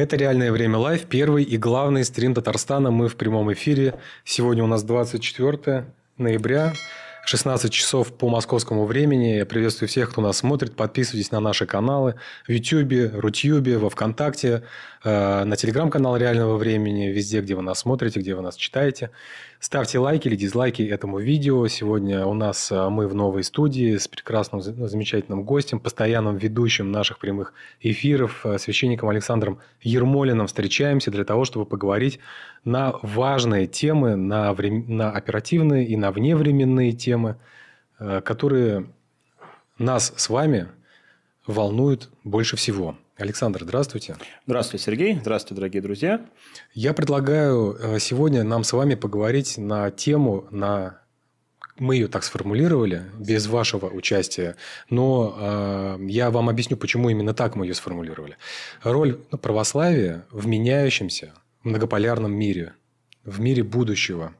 Это «Реальное время live», первый и главный стрим Татарстана. Мы в прямом эфире. Сегодня у нас 24 ноября. 16 часов по московскому времени. Я приветствую всех, кто нас смотрит. Подписывайтесь на наши каналы в YouTube, Рутюбе, во Вконтакте, э, на телеграм-канал Реального времени, везде, где вы нас смотрите, где вы нас читаете. Ставьте лайки или дизлайки этому видео. Сегодня у нас э, мы в новой студии с прекрасным, замечательным гостем, постоянным ведущим наших прямых эфиров, э, священником Александром Ермолиным. Встречаемся для того, чтобы поговорить на важные темы, на, врем... на оперативные и на вневременные темы, э, которые нас с вами волнуют больше всего. Александр, здравствуйте. Здравствуйте, Сергей. Здравствуйте, дорогие друзья. Я предлагаю э, сегодня нам с вами поговорить на тему, на мы ее так сформулировали, без вашего участия, но э, я вам объясню, почему именно так мы ее сформулировали. Роль православия в меняющемся, многополярном мире, в мире будущего.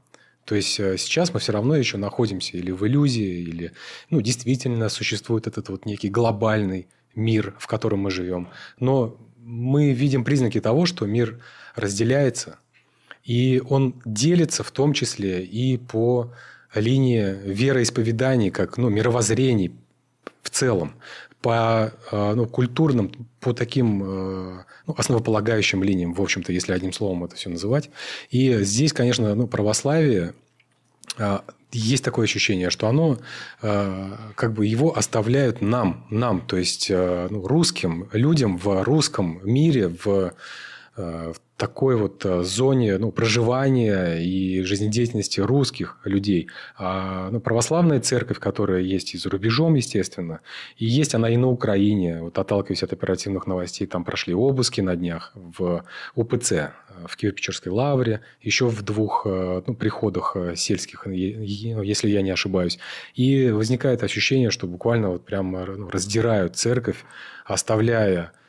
То есть э, сейчас мы все равно еще находимся или в иллюзии, или ну, действительно существует этот вот некий глобальный мир, в котором мы живем. Но мы видим признаки того, что мир разделяется, и он делится в том числе и по линии вероисповеданий, как ну, мировоззрений в целом по э, ну, культурным, по таким э, ну, основополагающим линиям, в общем-то, если одним словом это все называть. И здесь, конечно, ну, православие э, есть такое ощущение, что оно как бы его оставляют нам, нам, то есть ну, русским людям в русском мире, в, в такой вот э, зоне ну, проживания и жизнедеятельности русских людей. А, ну, православная церковь, которая есть и за рубежом, естественно, и есть она и на Украине. Вот отталкиваясь от оперативных новостей, там прошли обыски на днях в УПЦ, э, в Киево-Печерской лавре, еще в двух э, ну, приходах сельских, ну, если я не ошибаюсь. И возникает ощущение, что буквально вот прямо ну, раздирают церковь, оставляя Э,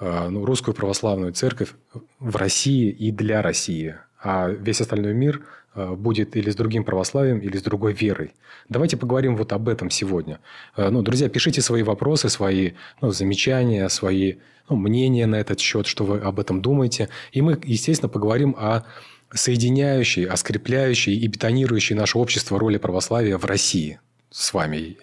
ну, русскую православную церковь в России и для России. А весь остальной мир э, будет или с другим православием, или с другой верой. Давайте поговорим вот об этом сегодня. Э, ну, друзья, пишите свои вопросы, свои ну, замечания, свои ну, мнения на этот счет, что вы об этом думаете. И мы, естественно, поговорим о соединяющей, о скрепляющей и бетонирующей наше общество роли православия в России с вами,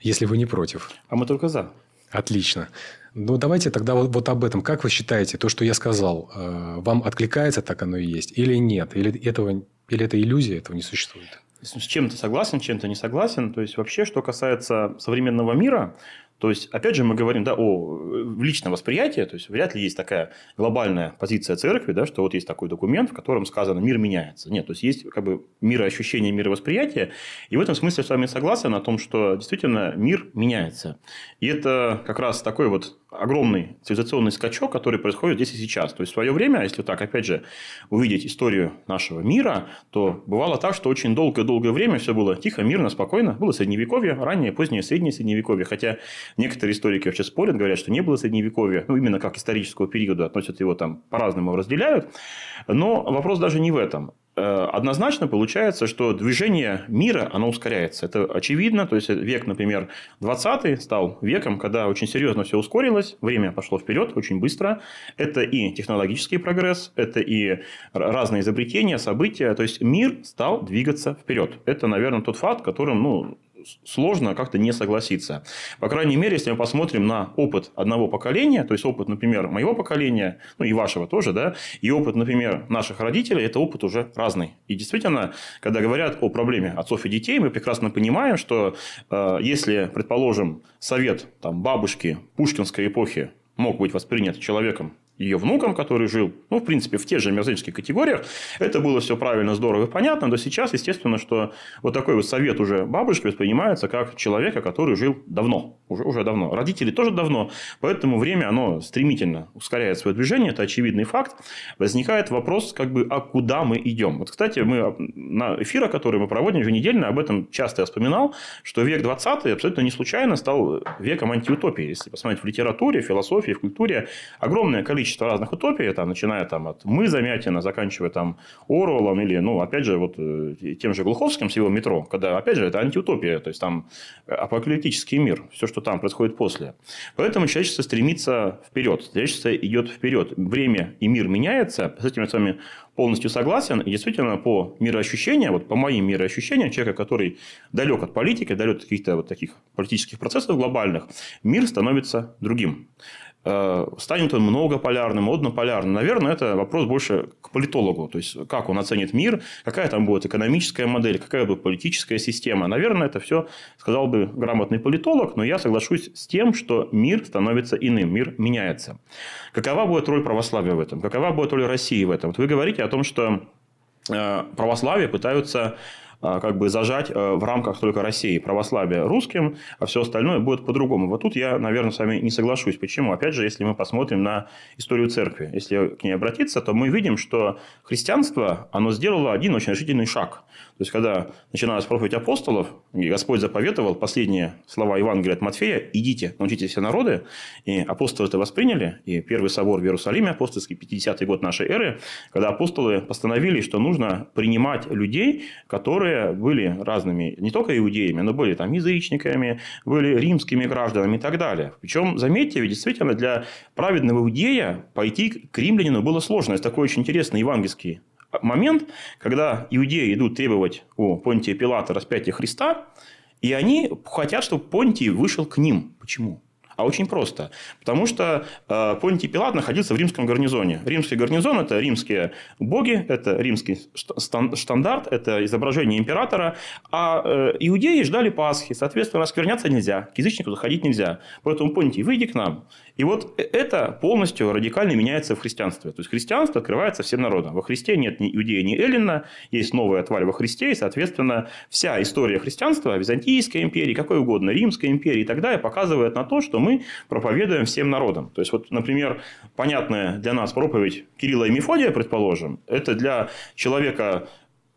если вы не против. А мы только за. Отлично. Ну, давайте тогда вот, вот об этом. Как вы считаете, то, что я сказал, э, вам откликается, так оно и есть? Или нет? Или, этого, или это иллюзия, этого не существует? С чем-то согласен, чем-то не согласен. То есть, вообще, что касается современного мира, то есть, опять же, мы говорим да, о личном восприятии, то есть, вряд ли есть такая глобальная позиция церкви, да, что вот есть такой документ, в котором сказано «мир меняется». Нет, то есть, есть как бы мироощущение, мировосприятие, и в этом смысле с вами согласен о том, что действительно мир меняется. И это как раз такой вот огромный цивилизационный скачок, который происходит здесь и сейчас. То есть, в свое время, если так, опять же, увидеть историю нашего мира, то бывало так, что очень долгое-долгое время все было тихо, мирно, спокойно. Было средневековье, раннее, позднее, среднее средневековье. Хотя некоторые историки вообще спорят, говорят, что не было средневековья. Ну, именно как исторического периода относят его там по-разному разделяют. Но вопрос даже не в этом. Э, однозначно получается, что движение мира, оно ускоряется. Это очевидно. То есть, век, например, 20 стал веком, когда очень серьезно все ускорилось, время пошло вперед очень быстро. Это и технологический прогресс, это и разные изобретения, события. То есть, мир стал двигаться вперед. Это, наверное, тот факт, которым ну, сложно как-то не согласиться. По крайней мере, если мы посмотрим на опыт одного поколения, то есть опыт, например, моего поколения, ну и вашего тоже, да, и опыт, например, наших родителей, это опыт уже разный. И действительно, когда говорят о проблеме отцов и детей, мы прекрасно понимаем, что э, если, предположим, совет там, бабушки пушкинской эпохи мог быть воспринят человеком ее внуком, который жил, ну, в принципе, в тех же мирзельских категориях. Это было все правильно, здорово и понятно. Но сейчас, естественно, что вот такой вот совет уже бабушки воспринимается как человека, который жил давно. Уже, уже давно. Родители тоже давно. Поэтому время, оно стремительно ускоряет свое движение. Это очевидный факт. Возникает вопрос, как бы, а куда мы идем? Вот, кстати, мы на эфирах, которые мы проводим еженедельно, об этом часто я вспоминал, что век 20 абсолютно не случайно стал веком антиутопии. Если посмотреть в литературе, в философии, в культуре, огромное количество количество разных утопий, там, начиная там, от «Мы» Замятина, заканчивая там Оруэллом или, ну, опять же, вот э, тем же Глуховским с его метро, когда, опять же, это антиутопия, то есть там апокалиптический мир, все, что там происходит после. Поэтому человечество стремится вперед, человечество идет вперед. Время и мир меняется, с этим я с вами полностью согласен. И действительно, по мироощущениям, вот по моим мироощущениям, человека, который далек от политики, далек от каких-то вот таких политических процессов глобальных, мир становится другим. Э, станет он многополярным, однополярным. Наверное, это вопрос больше к политологу. То есть, как он оценит мир, какая там будет экономическая модель, какая будет политическая система. Наверное, это все сказал бы грамотный политолог, но я соглашусь с тем, что мир становится иным, мир меняется. Какова будет роль православия в этом? Какова будет роль России в этом? Вот вы говорите о том, что э, православие пытаются как бы зажать э, в рамках только России православие русским, а все остальное будет по-другому. Вот тут я, наверное, с вами не соглашусь. Почему? Опять же, если мы посмотрим на историю церкви, если к ней обратиться, то мы видим, что христианство, оно сделало один очень решительный шаг. То есть, когда начиналась проповедь апостолов, Господь заповедовал последние слова Евангелия от Матфея «Идите, научите все народы». И апостолы это восприняли. И первый собор в Иерусалиме, апостольский, 50-й год нашей эры, когда апостолы постановили, что нужно принимать людей, которые были разными, не только иудеями, но были там язычниками, были римскими гражданами и так далее. Причем, заметьте, ведь действительно для праведного иудея пойти к римлянину было сложно. Это такой очень интересный евангельский момент, когда иудеи идут требовать у Понтия Пилата распятия Христа, и они хотят, чтобы Понтий вышел к ним. Почему? А очень просто. Потому что э, Понтий Пилат находился в римском гарнизоне. Римский гарнизон – это римские боги, это римский стандарт, это изображение императора. А э, иудеи ждали Пасхи. Соответственно, оскверняться нельзя, к язычнику заходить нельзя. Поэтому Понтий, выйди к нам. И вот это полностью радикально меняется в христианстве. То есть, христианство открывается всем народам. Во Христе нет ни иудея, ни эллина. Есть новая тварь во Христе. И, соответственно, вся история христианства, Византийской империи, какой угодно, Римской империи и так далее, показывает на то, что мы проповедуем всем народам. То есть, вот, например, понятная для нас проповедь Кирилла и Мефодия, предположим, это для человека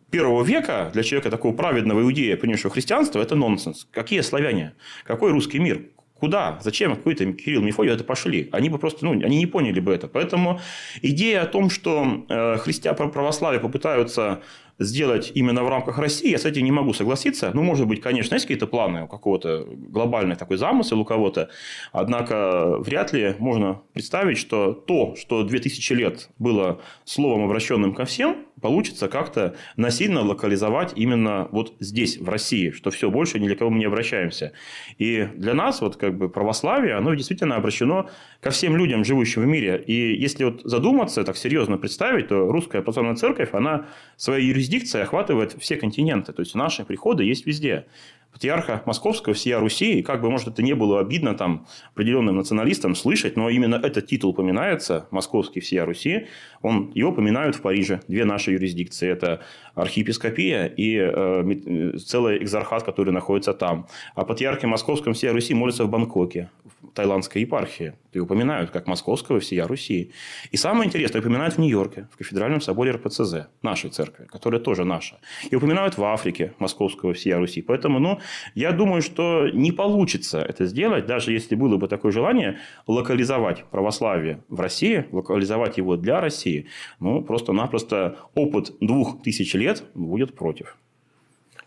первого века, для человека такого праведного иудея, принявшего христианство, это нонсенс. Какие славяне? Какой русский мир? Куда? Зачем какой-то Кирилл Мефодий это пошли? Они бы просто, ну, они не поняли бы это. Поэтому идея о том, что э, христиане православие попытаются сделать именно в рамках России, я с этим не могу согласиться. Ну, может быть, конечно, есть какие-то планы у какого-то глобальный такой замысел у кого-то, однако вряд ли можно представить, что то, что 2000 лет было словом, обращенным ко всем, получится как-то насильно локализовать именно вот здесь, в России, что все, больше ни для кого мы не обращаемся. И для нас вот как бы православие, оно действительно обращено ко всем людям, живущим в мире. И если вот задуматься, так серьезно представить, то русская православная церковь, она своей юрисдикцией охватывает все континенты. То есть наши приходы есть везде патриарха Московского всея Руси, и как бы, может, это не было обидно там определенным националистам слышать, но именно этот титул упоминается, Московский всея Руси, он, его упоминают в Париже, две наши юрисдикции, это архиепископия и э, целый экзархат, который находится там. А патриархе Московском всея Руси молятся в Бангкоке, в тайландской епархии, и упоминают как Московского всея Руси. И самое интересное, упоминают в Нью-Йорке, в кафедральном соборе РПЦЗ, нашей церкви, которая тоже наша. И упоминают в Африке Московского всея Руси. Поэтому, ну, я думаю, что не получится это сделать, даже если было бы такое желание локализовать православие в России, локализовать его для России. Ну, просто-напросто опыт двух тысяч лет будет против.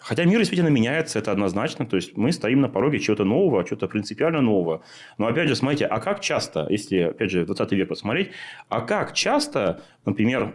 Хотя мир действительно меняется, это однозначно. То есть, мы стоим на пороге чего-то нового, чего-то принципиально нового. Но, опять же, смотрите, а как часто, если, опять же, 20 век посмотреть, а как часто, например,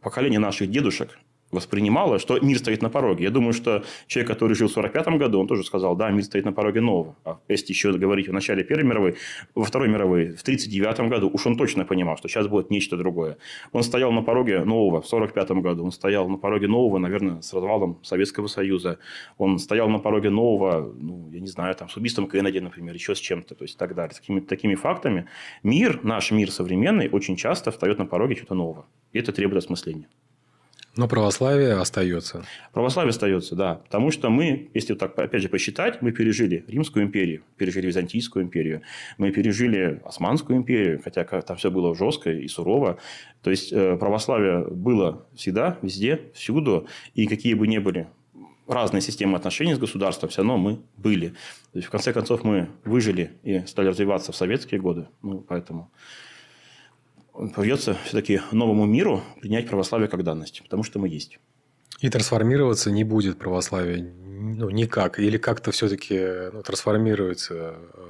поколение наших дедушек воспринимало, что мир стоит на пороге. Я думаю, что человек, который жил в 45 году, он тоже сказал, да, мир стоит на пороге нового. А если еще говорить в начале Первой мировой, во Второй мировой, в 39 году, уж он точно понимал, что сейчас будет нечто другое. Он стоял на пороге нового в 45 году, он стоял на пороге нового, наверное, с развалом Советского Союза. Он стоял на пороге нового, ну, я не знаю, там, с убийством Кеннеди, например, еще с чем-то, то есть так далее. Такими, такими фактами мир, наш мир современный, очень часто встает на пороге чего-то нового. И это требует осмысления. Но православие остается. Православие остается, да. Потому что мы, если так опять же посчитать, мы пережили Римскую империю, пережили Византийскую империю, мы пережили Османскую империю, хотя там все было жестко и сурово. То есть э, православие было всегда, везде, всюду. И какие бы ни были разные системы отношений с государством, все равно мы были. То есть, в конце концов, мы выжили и стали развиваться в советские годы. Ну, поэтому Придется все-таки новому миру принять православие как данность, потому что мы есть. И трансформироваться не будет православие ну, никак. Или как-то все-таки ну, трансформируется э,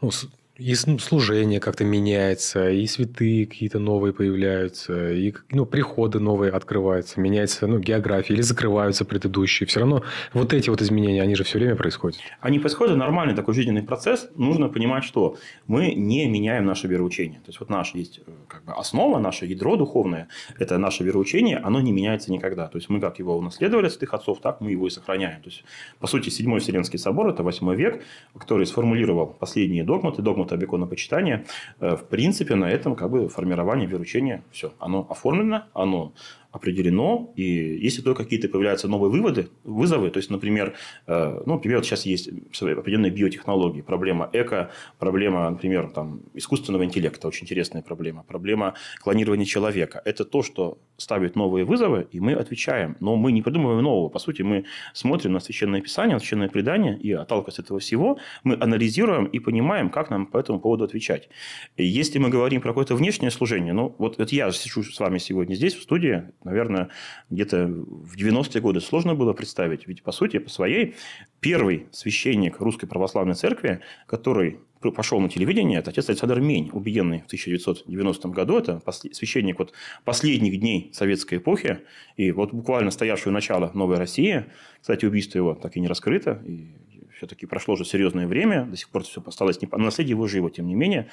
ну, и служение как-то меняется, и святые какие-то новые появляются, и ну, приходы новые открываются, меняется ну, география, или закрываются предыдущие. Все равно вот эти вот изменения, они же все время происходят. Они происходят, нормальный такой жизненный процесс. Нужно понимать, что мы не меняем наше вероучение. То есть, вот наше есть э, как бы основа, наше ядро духовное, это наше вероучение, оно не меняется никогда. То есть, мы как его унаследовали от святых отцов, так мы его и сохраняем. То есть, по сути, Седьмой Вселенский собор, это восьмой век, который сформулировал последние догматы, догматы догмата беконопочитания, э, в принципе, на этом как бы формирование веручения все. Оно оформлено, оно определено, и если только какие-то появляются новые выводы, вызовы, то есть, например, э, ну, например, вот сейчас есть определенные биотехнологии, проблема эко, проблема, например, там, искусственного интеллекта, очень интересная проблема, проблема клонирования человека. Это то, что ставит новые вызовы, и мы отвечаем. Но мы не придумываем нового. По сути, мы смотрим на Священное Писание, на Священное Предание, и отталкиваясь от этого всего, мы анализируем и понимаем, как нам по этому поводу отвечать. И если мы говорим про какое-то внешнее служение, ну, вот, вот я сижу с вами сегодня здесь, в студии, наверное, где-то в 90-е годы сложно было представить. Ведь, по сути, по своей, первый священник Русской Православной Церкви, который пошел на телевидение, это отец Александр Мень, убиенный в 1990 году. Это священник вот последних дней советской эпохи. И вот буквально стоявший у начала Новой России. Кстати, убийство его так и не раскрыто. И все-таки прошло уже серьезное время, до сих пор все осталось не... Но наследие его живо, тем не менее.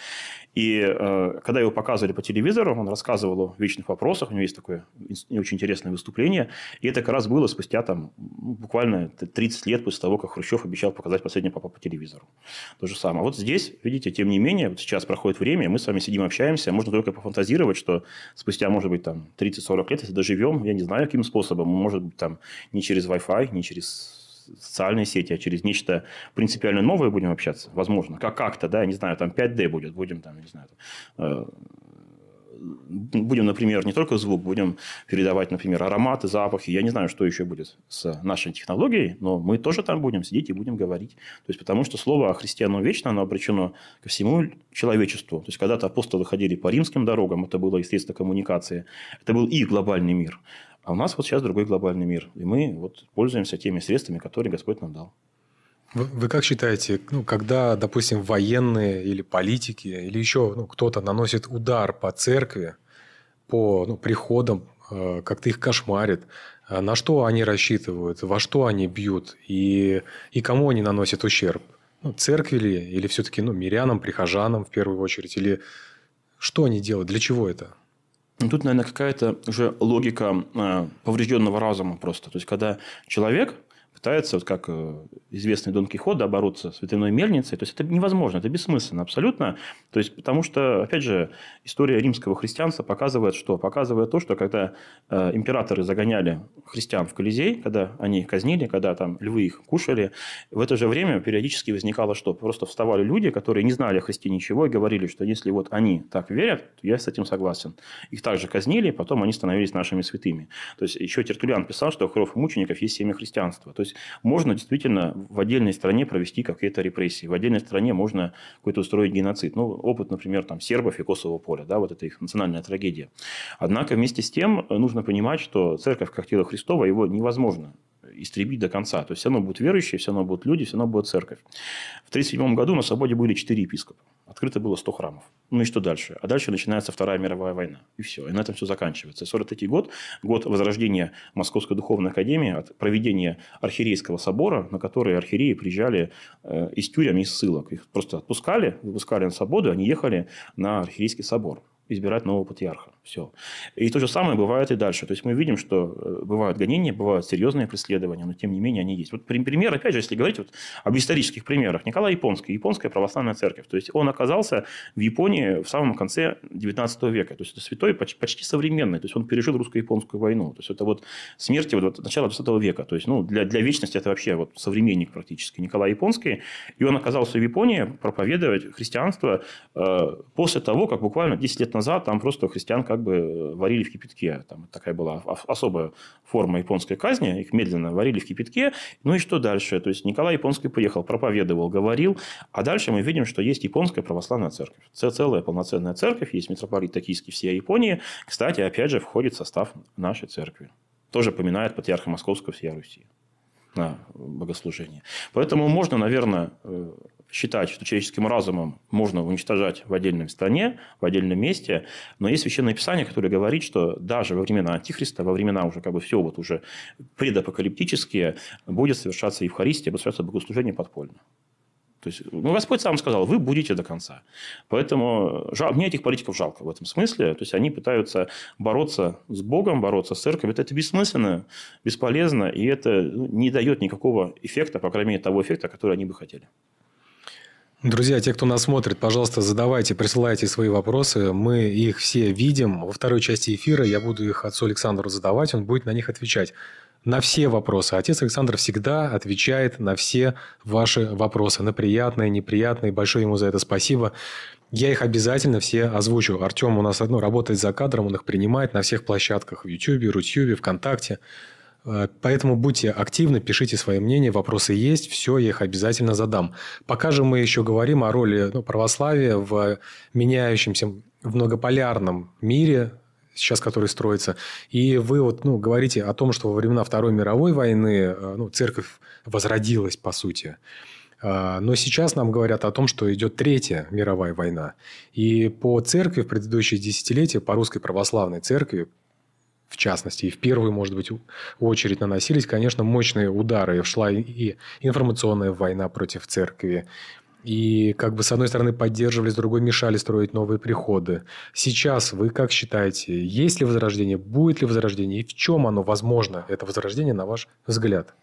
И э, когда его показывали по телевизору, он рассказывал о вечных вопросах, у него есть такое очень интересное выступление, и это как раз было спустя там, буквально 30 лет после того, как Хрущев обещал показать последний папа по телевизору. То же самое. Вот здесь, видите, тем не менее, вот сейчас проходит время, мы с вами сидим, общаемся, можно только пофантазировать, что спустя, может быть, там 30-40 лет, если доживем, я не знаю, каким способом, может быть, там не через Wi-Fi, не через социальные сети, а через нечто принципиально новое будем общаться, возможно, как как-то, да, не знаю, там 5D будет, будем там, не знаю, э, будем, например, не только звук, будем передавать, например, ароматы, запахи. Я не знаю, что еще будет с нашей технологией, но мы тоже там будем сидеть и будем говорить. То есть, потому что слово о христиану вечно, оно обречено ко всему человечеству. То есть, когда-то апостолы ходили по римским дорогам, это было и средство коммуникации, это был их глобальный мир. А у нас вот сейчас другой глобальный мир. И мы вот пользуемся теми средствами, которые Господь нам дал. Вы, вы как считаете, ну, когда, допустим, военные или политики, или еще ну, кто-то наносит удар по церкви, по ну, приходам, э, как-то их кошмарит, э, на что они рассчитывают, во что они бьют и, и кому они наносят ущерб? Ну, церкви ли, или все-таки ну, мирянам, прихожанам в первую очередь, или что они делают, для чего это? Тут, наверное, какая-то уже логика э, поврежденного разума просто. То есть, когда человек пытается, вот как э, известный Дон Кихот, да, бороться с ветряной мельницей. То есть, это невозможно, это бессмысленно абсолютно. То есть, потому что, опять же, история римского христианства показывает что? Показывает то, что когда э, императоры загоняли христиан в Колизей, когда они казнили, когда там львы их кушали, в это же время периодически возникало что? Просто вставали люди, которые не знали о Христе ничего и говорили, что если вот они так верят, то я с этим согласен. Их также казнили, потом они становились нашими святыми. То есть, еще Тертулиан писал, что кровь мучеников есть семя христианства. То есть, есть можно действительно в отдельной стране провести какие-то репрессии, в отдельной стране можно какой-то устроить геноцид. Ну, опыт, например, там, сербов и Косово поля, да, вот это их национальная трагедия. Однако вместе с тем нужно понимать, что церковь как тело Христова, его невозможно истребить до конца. То есть, все равно будут верующие, все равно будут люди, все равно будет церковь. В 1937 году на свободе были четыре епископа. Открыто было 100 храмов. Ну и что дальше? А дальше начинается Вторая мировая война. И все. И на этом все заканчивается. 43 год, год возрождения Московской духовной академии, от проведения архиерейского собора, на который архиереи приезжали э, из тюрем, из ссылок. Их просто отпускали, выпускали на свободу, они ехали на архиерейский собор избирать нового патриарха. Все. И то же самое бывает и дальше. То есть мы видим, что э, бывают гонения, бывают серьезные преследования, но тем не менее они есть. Вот пример, опять же, если говорить вот об исторических примерах. Николай Японский, Японская православная церковь. То есть он оказался в Японии в самом конце 19 века. То есть это святой почти, почти современный. То есть он пережил русско-японскую войну. То есть это вот смерти вот, вот начала 20 века. То есть ну, для, для вечности это вообще вот современник практически Николай Японский. И он оказался в Японии проповедовать христианство э, после того, как буквально 10 лет назад назад там просто христиан как бы варили в кипятке. Там такая была особая форма японской казни. Их медленно варили в кипятке. Ну и что дальше? То есть Николай Японский приехал, проповедовал, говорил. А дальше мы видим, что есть японская православная церковь. Целая полноценная церковь. Есть митрополит Токийский всей Японии. Кстати, опять же, входит в состав нашей церкви. Тоже поминает патриарха Московского всей Руси на богослужение. Поэтому можно, наверное, э, считать, что человеческим разумом можно уничтожать в отдельной стране, в отдельном месте, но есть священное писание, которое говорит, что даже во времена Антихриста, во времена уже как бы все вот уже предапокалиптические, будет совершаться Евхаристия, будет совершаться богослужение подпольно. То есть, ну, Господь сам сказал, вы будете до конца. Поэтому жал, мне этих политиков жалко в этом смысле. То есть, они пытаются бороться с Богом, бороться с церковью. Это, это бессмысленно, бесполезно, и это не дает никакого эффекта, по крайней мере, того эффекта, который они бы хотели. Друзья, те, кто нас смотрит, пожалуйста, задавайте, присылайте свои вопросы. Мы их все видим. Во второй части эфира я буду их отцу Александру задавать, он будет на них отвечать на все вопросы. Отец Александр всегда отвечает на все ваши вопросы. На приятные, неприятные. Большое ему за это спасибо. Я их обязательно все озвучу. Артем у нас одно работает за кадром, он их принимает на всех площадках. В YouTube, Рутюбе, ВКонтакте. Э, поэтому будьте активны, пишите свои мнения, вопросы есть, все, я их обязательно задам. Пока же мы еще говорим о роли ну, православия в меняющемся, в многополярном мире, сейчас который строится. И вы вот, ну, говорите о том, что во времена Второй мировой войны э, ну, церковь возродилась, по сути. Э, но сейчас нам говорят о том, что идет Третья мировая война. И по церкви в предыдущие десятилетия, по русской православной церкви, в частности, и в первую, может быть, очередь наносились, конечно, мощные удары. Шла и информационная война против церкви, и как бы с одной стороны поддерживали, с другой мешали строить новые приходы. Сейчас вы как считаете, есть ли возрождение, будет ли возрождение и в чем оно возможно, это возрождение, на ваш взгляд?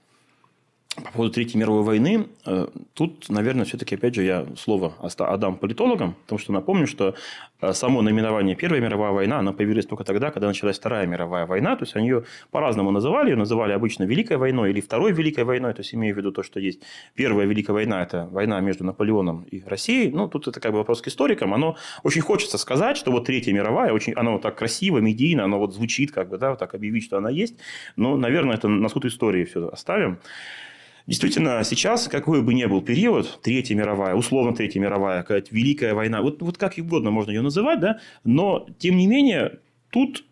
По поводу Третьей мировой войны, э, тут, наверное, все-таки, опять же, я слово отдам политологам, потому что напомню, что э, само наименование Первая мировая война, она появилась только тогда, когда началась Вторая мировая война, то есть они ее по-разному называли, ее называли обычно Великой войной или Второй Великой войной, то есть имею в виду то, что есть Первая Великая война, это война между Наполеоном и Россией, ну, тут это как бы вопрос к историкам, оно очень хочется сказать, что вот Третья мировая, очень, она вот так красиво, медийно, она вот звучит, как бы, да, вот так объявить, что она есть, но, наверное, это на суд истории все оставим. Действительно, сейчас, какой бы ни был период, Третья мировая, условно Третья мировая, какая-то Великая война, вот, вот как угодно можно ее называть, да, но, тем не менее, тут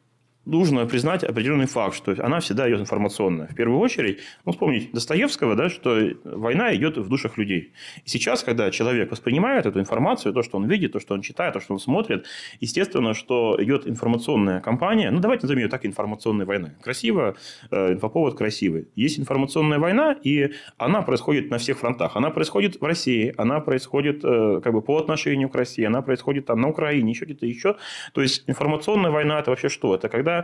нужно признать определенный факт, что она всегда идет информационная. В первую очередь, ну, вспомнить Достоевского, да, что война идет в душах людей. И сейчас, когда человек воспринимает эту информацию, то, что он видит, то, что он читает, то, что он смотрит, естественно, что идет информационная кампания, ну, давайте назовем ее так, информационной войной. Красиво, э, инфоповод красивый. Есть информационная война, и она происходит на всех фронтах. Она происходит в России, она происходит э, как бы по отношению к России, она происходит там на Украине, еще где-то еще. То есть, информационная война – это вообще что? Это когда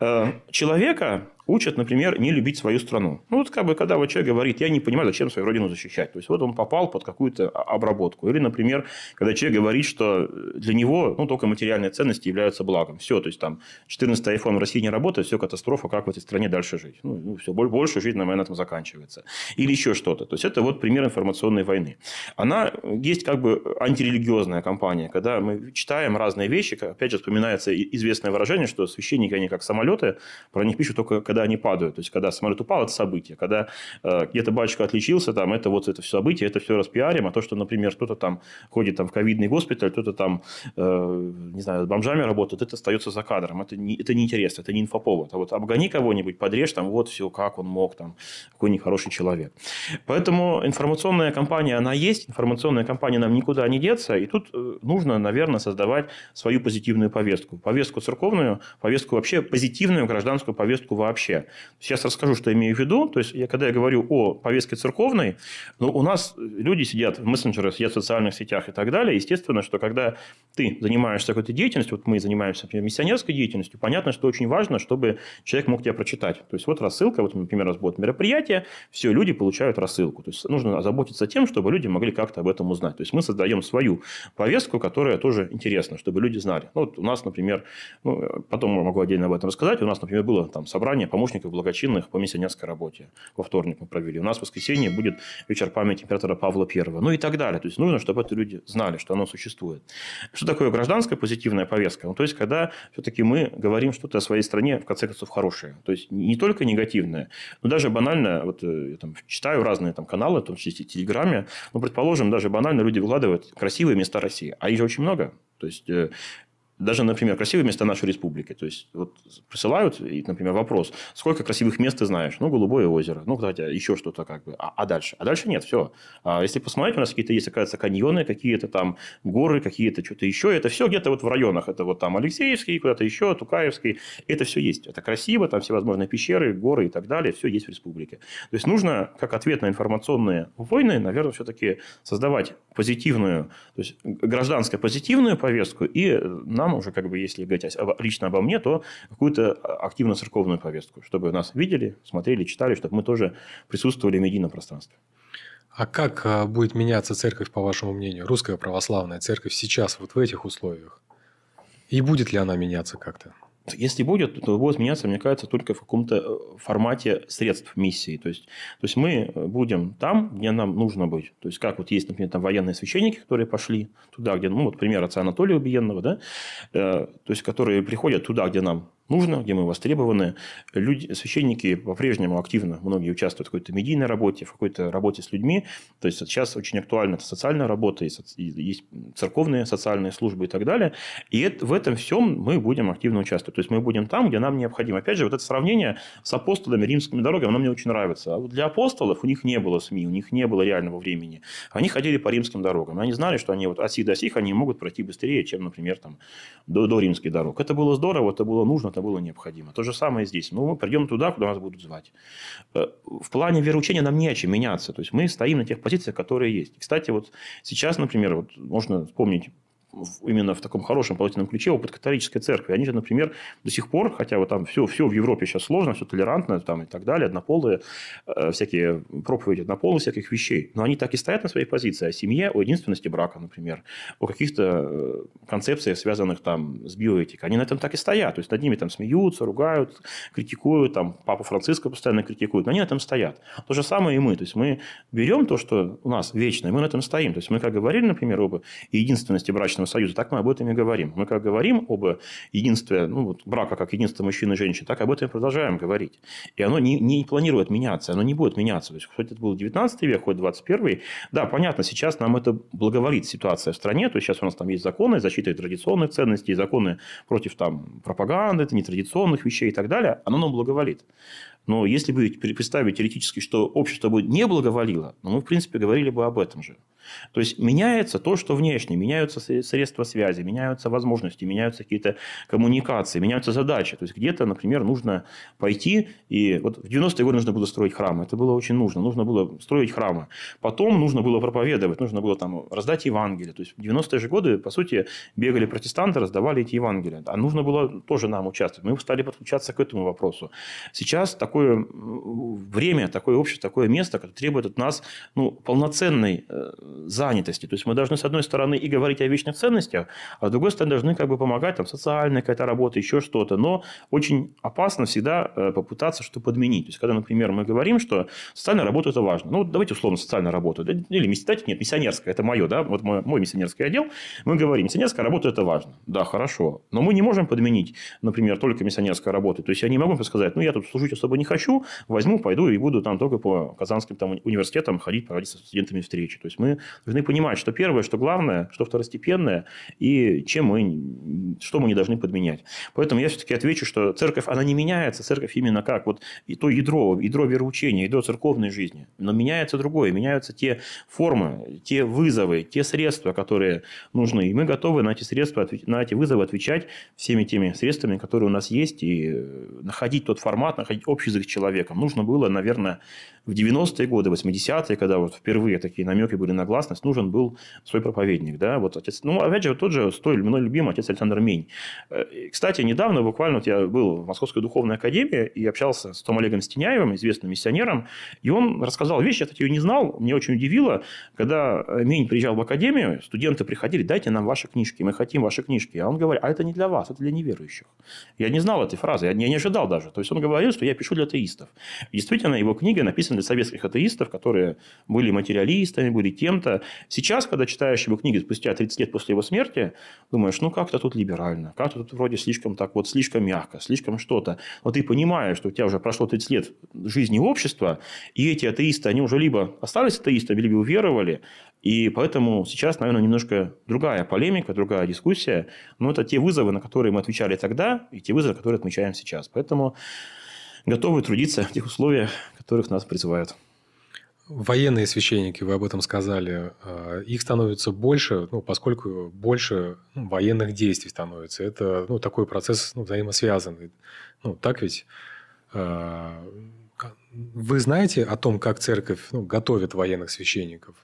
э, человека учат, например, не любить свою страну. Ну, вот как бы, когда вот человек говорит, я не понимаю, зачем свою родину защищать. То есть, вот он попал под какую-то обработку. Или, например, когда человек говорит, что для него ну, только материальные ценности являются благом. Все, то есть, там, 14 iPhone в России не работает, все, катастрофа, как в этой стране дальше жить. Ну, ну все, больше жизнь, наверное, на этом заканчивается. Или еще что-то. То есть, это вот пример информационной войны. Она есть как бы антирелигиозная кампания, когда мы читаем разные вещи, опять же, вспоминается известное выражение, что священники, они как самолеты, про них пишут только когда они падают. То есть, когда самолет упал, это событие. Когда э, где-то батюшка отличился, там, это вот это все событие, это все распиарим. А то, что, например, кто-то там ходит там, в ковидный госпиталь, кто-то там, э, не знаю, с бомжами работает, это остается за кадром. Это, не, это неинтересно, это не инфоповод. А вот обгони кого-нибудь, подрежь, там, вот все, как он мог, там, какой нехороший человек. Поэтому информационная кампания, она есть, информационная кампания нам никуда не деться, и тут э, нужно, наверное, создавать свою позитивную повестку. Повестку церковную, повестку вообще позитивную, гражданскую повестку вообще вообще. Сейчас расскажу, что имею в виду. То есть, я, когда я говорю о повестке церковной, ну, у нас люди сидят в мессенджерах, сидят в социальных сетях и так далее. Естественно, что когда ты занимаешься какой-то деятельностью, вот мы занимаемся, например, миссионерской деятельностью, понятно, что очень важно, чтобы человек мог тебя прочитать. То есть, вот рассылка, вот, например, у нас будет мероприятие, все, люди получают рассылку. То есть, нужно озаботиться тем, чтобы люди могли как-то об этом узнать. То есть, мы создаем свою повестку, которая тоже интересна, чтобы люди знали. Ну, вот у нас, например, ну, потом могу отдельно об этом рассказать, у нас, например, было там собрание помощников благочинных по миссионерской работе. Во вторник мы провели. У нас в воскресенье будет вечер памяти императора Павла I. Ну и так далее. То есть нужно, чтобы эти люди знали, что оно существует. Что такое гражданская позитивная повестка? Ну, то есть, когда все-таки мы говорим что-то о своей стране, в конце концов, хорошее. То есть, не только негативное, но даже банально, вот э, я там читаю разные там каналы, в том числе в Телеграме, ну, предположим, даже банально люди выкладывают красивые места России. А их же очень много. То есть, э, даже, например, красивые места нашей республики. То есть, вот присылают, например, вопрос, сколько красивых мест ты знаешь? Ну, Голубое озеро, ну, кстати, еще что-то как бы. А, а дальше? А дальше нет, все. А если посмотреть, у нас какие-то есть, оказывается, каньоны, какие-то там горы, какие-то что-то еще. Это все где-то вот в районах. Это вот там Алексеевский, куда-то еще, Тукаевский. Это все есть. Это красиво, там всевозможные пещеры, горы и так далее. Все есть в республике. То есть, нужно, как ответ на информационные войны, наверное, все-таки создавать позитивную, то есть, гражданскую позитивную повестку и на нам уже, как бы, если говорить лично обо мне, то какую-то активно-церковную повестку, чтобы нас видели, смотрели, читали, чтобы мы тоже присутствовали в медийном пространстве. А как а, будет меняться церковь, по вашему мнению, русская православная церковь сейчас, вот в этих условиях? И будет ли она меняться как-то? Если будет, то будет меняться, мне кажется, только в каком-то э, формате средств миссии. То есть, то есть мы будем там, где нам нужно быть. То есть, как вот есть, например, там военные священники, которые пошли туда, где, ну, вот пример отца Анатолия Убиенного, да, э, то есть, которые приходят туда, где нам нужно, где мы востребованы. Люди, священники по-прежнему активно, многие участвуют в какой-то медийной работе, в какой-то работе с людьми. То есть сейчас очень актуальна социальная работа, есть церковные социальные службы и так далее. И это, в этом всем мы будем активно участвовать. То есть мы будем там, где нам необходимо. Опять же, вот это сравнение с апостолами, римскими дорогами, оно мне очень нравится. А вот для апостолов у них не было СМИ, у них не было реального времени. Они ходили по римским дорогам. Они знали, что они вот от сих до сих они могут пройти быстрее, чем, например, там, до, до римских дорог. Это было здорово, это было нужно, это было необходимо. То же самое здесь. Ну, мы придем туда, куда нас будут звать. Э, в плане вероучения нам не о чем меняться. То есть, мы стоим на тех позициях, которые есть. Кстати, вот сейчас, например, вот можно вспомнить именно в таком хорошем положительном ключе опыт католической церкви. Они же, например, до сих пор, хотя вот там все, все в Европе сейчас сложно, все толерантно там и так далее, однополые, э, всякие проповеди однополых всяких вещей, но они так и стоят на своей позиции о семье, о единственности брака, например, о каких-то э, концепциях, связанных там с биоэтикой. Они на этом так и стоят, то есть над ними там смеются, ругают, критикуют, там Папа Франциска постоянно критикуют, но они на этом стоят. То же самое и мы, то есть мы берем то, что у нас вечное, мы на этом стоим. То есть мы как говорили, например, об единственности брачного Брачного союза, так мы об этом и говорим. Мы как говорим об единстве ну, вот, брака как единство мужчин и женщин, так об этом и продолжаем говорить. И оно не, не планирует меняться, оно не будет меняться. То есть, хоть это был 19 век, хоть 21 да, понятно, сейчас нам это благоволит ситуация в стране, то есть сейчас у нас там есть законы защиты традиционных ценностей, законы против там, пропаганды, нетрадиционных вещей и так далее, оно нам благоволит. Но если бы представить теоретически, что общество бы не благоволило, ну, мы, в принципе, говорили бы об этом же. То есть, меняется то, что внешне. Меняются средства связи, меняются возможности, меняются какие-то коммуникации, меняются задачи. То есть, где-то, например, нужно пойти, и вот в 90-е годы нужно было строить храмы. Это было очень нужно. Нужно было строить храмы. Потом нужно было проповедовать, нужно было там раздать Евангелие. То есть, в 90-е же годы, по сути, бегали протестанты, раздавали эти Евангелия. А нужно было тоже нам участвовать. Мы стали подключаться к этому вопросу. Сейчас такое время, такое общество, такое место, которое требует от нас ну, полноценной э, занятости. То есть мы должны, с одной стороны, и говорить о вечных ценностях, а с другой стороны, должны как бы помогать, там, социальная какая-то работа, еще что-то. Но очень опасно всегда э, попытаться что подменить. То есть, когда, например, мы говорим, что социальная работа – это важно. Ну, давайте условно социальная работа. Или, давайте, нет, миссионерская, это мое, да, вот мой, мой миссионерский отдел. Мы говорим, миссионерская работа – это важно. Да, хорошо. Но мы не можем подменить, например, только миссионерской работы. То есть, я не могу сказать, ну, я тут служить особо не хочу, возьму, пойду и буду там только по казанским там, университетам ходить, проводить со студентами встречи. То есть, мы должны понимать, что первое, что главное, что второстепенное, и чем мы, что мы не должны подменять. Поэтому я все-таки отвечу, что церковь, она не меняется. Церковь именно как вот и то ядро, ядро вероучения, ядро церковной жизни. Но меняется другое, меняются те формы, те вызовы, те средства, которые нужны. И мы готовы на эти средства, на эти вызовы отвечать всеми теми средствами, которые у нас есть, и находить тот формат, находить общий язык с человеком. Нужно было, наверное, в 90-е годы, 80-е, когда вот впервые такие намеки были на глаз, гласность, нужен был свой проповедник. Да? Вот отец, ну, опять же, тот же столь мной любимый отец Александр Мень. Э, кстати, недавно буквально вот я был в Московской духовной академии и общался с Том Олегом Стеняевым, известным миссионером, и он рассказал вещь, я, кстати, ее не знал, мне очень удивило, когда Мень приезжал в академию, студенты приходили, дайте нам ваши книжки, мы хотим ваши книжки. А он говорит, а это не для вас, это для неверующих. Я не знал этой фразы, я не ожидал даже. То есть он говорил, что я пишу для атеистов. Действительно, его книга написана для советских атеистов, которые были материалистами, были тем-то. Сейчас, когда читаешь его книги спустя 30 лет после его смерти, думаешь, ну как-то тут либерально, как-то тут вроде слишком так вот, слишком мягко, слишком что-то. Но ты понимаешь, что у тебя уже прошло 30 лет жизни общества, и эти атеисты, они уже либо остались атеистами, либо уверовали, и поэтому сейчас, наверное, немножко другая полемика, другая дискуссия. Но это те вызовы, на которые мы отвечали тогда, и те вызовы, которые отмечаем сейчас. Поэтому готовы трудиться в тех условиях, которых нас призывают. Военные священники, вы об этом сказали, а, их становится больше, ну, поскольку больше ну, военных действий становится. Это ну, такой процесс ну, взаимосвязанный. Ну, так ведь? А, вы знаете о том, как церковь ну, готовит военных священников?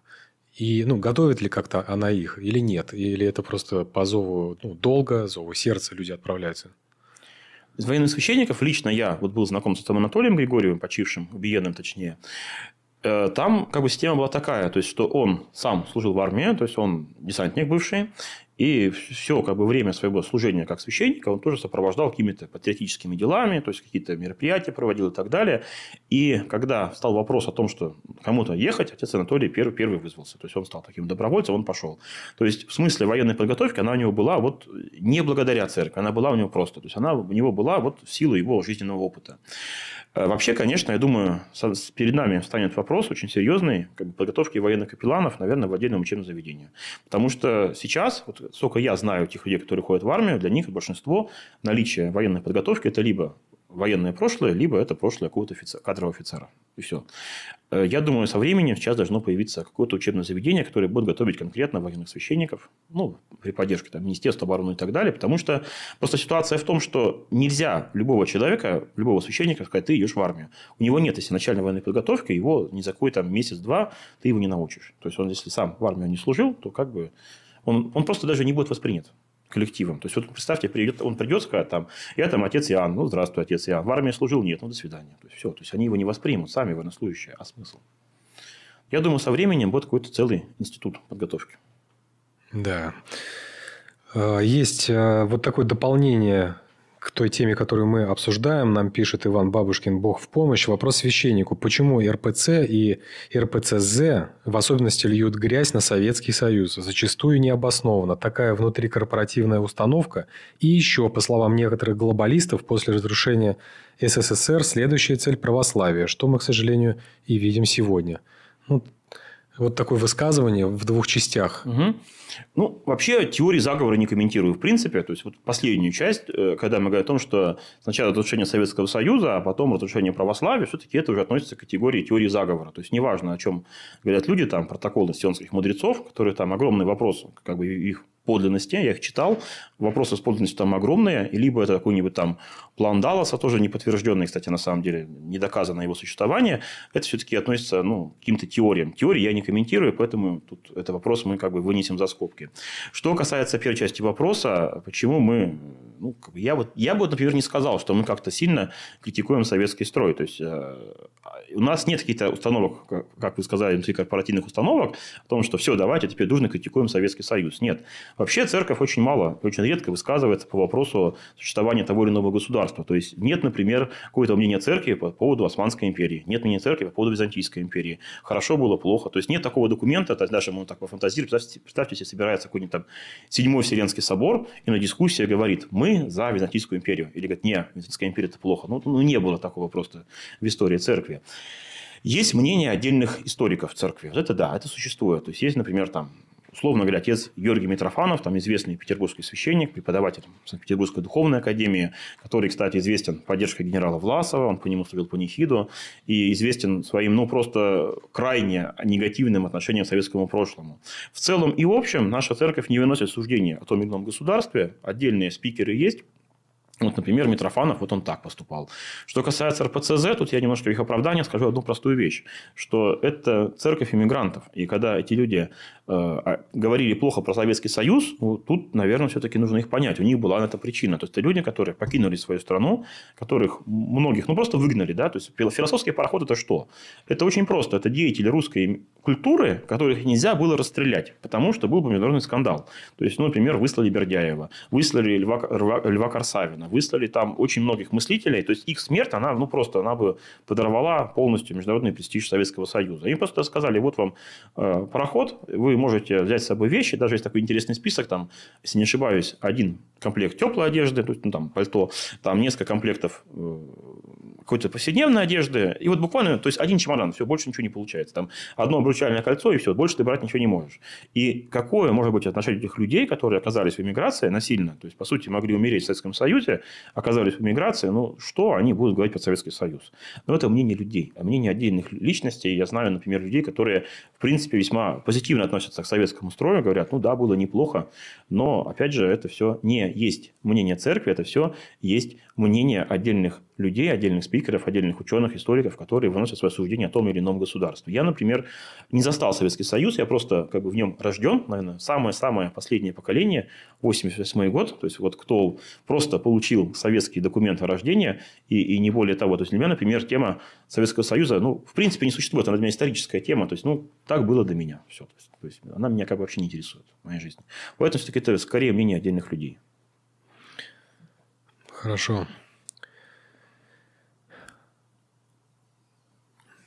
И ну, готовит ли как-то она их или нет? Или это просто по зову ну, долга, зову сердца люди отправляются? Из военных священников лично я вот был знаком с отцом Анатолием Григорьевым, почившим, убиенным точнее. Э, там как бы система была такая, то есть, что он сам служил в армии, то есть, он десантник бывший, и все как бы время своего служения как священника он тоже сопровождал какими-то патриотическими делами, то есть какие-то мероприятия проводил и так далее. И когда встал вопрос о том, что кому-то ехать, отец Анатолий первый, первый вызвался. То есть он стал таким добровольцем, он пошел. То есть в смысле военной подготовки она у него была вот не благодаря церкви, она была у него просто. То есть она у него была вот в силу его жизненного опыта. Э, вообще, конечно, я думаю, перед нами встанет вопрос очень серьезный как бы, подготовки военных капелланов, наверное, в отдельном учебном заведении. Потому что сейчас, вот сколько я знаю тех людей, которые ходят в армию, для них большинство наличие военной подготовки – это либо военное прошлое, либо это прошлое какого-то офицера, кадрового офицера. И все. Э, я думаю, со временем сейчас должно появиться какое-то учебное заведение, которое будет готовить конкретно военных священников, ну, при поддержке там, Министерства обороны и так далее, потому что просто ситуация в том, что нельзя любого человека, любого священника сказать, ты идешь в армию. У него нет, если начальной военной подготовки, его ни за какой там месяц-два ты его не научишь. То есть, он, если сам в армию не служил, то как бы он, он просто даже не будет воспринят коллективом. То есть, вот представьте, придет, он придет сказать, там, я там отец Иоанн, ну, здравствуй, отец Иоанн. В армии служил? Нет, ну, до свидания. То есть, все. То есть, они его не воспримут, сами военнослужащие. А смысл? Я думаю, со временем будет какой-то целый институт подготовки. Да. А, есть а, вот такое дополнение к той теме, которую мы обсуждаем, нам пишет Иван Бабушкин «Бог в помощь». Вопрос священнику. Почему РПЦ и РПЦЗ в особенности льют грязь на Советский Союз? Зачастую необоснованно. Такая внутрикорпоративная установка. И еще, по словам некоторых глобалистов, после разрушения СССР следующая цель православия, что мы, к сожалению, и видим сегодня. Ну, вот такое высказывание в двух частях. Угу. Ну, вообще, теории заговора не комментирую в принципе. То есть, вот последнюю часть, э, когда мы говорим о том, что сначала разрушение Советского Союза, а потом разрушение православия, все-таки это уже относится к категории теории заговора. То есть, неважно, о чем говорят люди, там, протоколы сионских мудрецов, которые там огромный вопрос, как бы их подлинности, я их читал, вопросы с подлинностью там огромные, и либо это какой-нибудь там план Далласа, тоже не подтвержденный, кстати, на самом деле, не доказано его существование, это все-таки относится ну, к каким-то теориям. Теории я не комментирую, поэтому тут этот вопрос мы как бы вынесем за скобки. Что касается первой части вопроса, почему мы ну, я, вот, я бы, например, не сказал, что мы как-то сильно критикуем советский строй. То есть, э, у нас нет каких-то установок, как вы сказали, внутри корпоративных установок, о том, что все, давайте теперь дружно критикуем Советский Союз. Нет. Вообще, церковь очень мало, очень редко высказывается по вопросу существования того или иного государства. То есть, нет, например, какого-то мнения церкви по поводу Османской империи, нет мнения церкви по поводу Византийской империи. Хорошо было, плохо. То есть, нет такого документа, даже мы так пофантазируем, представьте, представьте, если собирается какой-нибудь там Седьмой Вселенский собор, и на дискуссии говорит, мы за Византийскую империю. Или говорят, не, Византийская империя это плохо. Ну, ну, не было такого просто в истории церкви. Есть мнение отдельных историков церкви. Вот это да, это существует. То есть, есть, например, там условно говоря, отец Георгий Митрофанов, там известный петербургский священник, преподаватель Санкт-Петербургской духовной академии, который, кстати, известен поддержкой генерала Власова, он по нему служил по Нехиду, и известен своим, ну, просто крайне негативным отношением к советскому прошлому. В целом и в общем наша церковь не выносит суждения о том или ином государстве, отдельные спикеры есть, Вот, например, Митрофанов, вот он так поступал. Что касается РПЦЗ, тут я немножко их оправдания скажу одну простую вещь, что это церковь иммигрантов. И когда эти люди э, а, говорили плохо про Советский Союз, ну, тут, наверное, все-таки нужно их понять. У них была на это причина. То есть, это люди, которые покинули свою страну, которых многих, ну, просто выгнали. Да? То есть, философский пароход – это что? Это очень просто. Это деятели русской культуры, которых нельзя было расстрелять, потому что был бы международный скандал. То есть, ну, например, выслали Бердяева, выслали Льва, Льва, Льва Корсавина, выслали там очень многих мыслителей. То есть, их смерть, она, ну, просто она бы подорвала полностью международный престиж Советского Союза. Им просто сказали, вот вам э, пароход, вы можете взять с собой вещи, даже есть такой интересный список, там, если не ошибаюсь, один комплект теплой одежды, то есть, ну, там, пальто, там несколько комплектов э, какой-то повседневной одежды. И вот буквально, то есть, один чемодан, все, больше ничего не получается. Там одно обручальное кольцо, и все, больше ты брать ничего не можешь. И какое может быть отношение этих людей, которые оказались в эмиграции насильно, то есть, по сути, могли умереть в Советском Союзе, оказались в эмиграции, ну, что они будут говорить про Советский Союз? Но это мнение людей, а мнение отдельных личностей. Я знаю, например, людей, которые, в принципе, весьма позитивно относятся к советскому строю, говорят, ну да, было неплохо, но, опять же, это все не есть мнение церкви, это все есть мнение отдельных людей, отдельных спикеров, отдельных ученых, историков, которые выносят свои суждения о том или ином государстве. Я, например, не застал Советский Союз, я просто как бы в нем рожден, наверное, самое-самое последнее поколение, 88 год, то есть вот кто просто получил советские документы о рождении и, и не более того. То есть для меня, например, тема Советского Союза, ну, в принципе, не существует, она для меня историческая тема, то есть, ну, так было для меня все. То есть, то есть она меня как бы вообще не интересует в моей жизни. Поэтому все-таки это скорее мнение отдельных людей. Хорошо.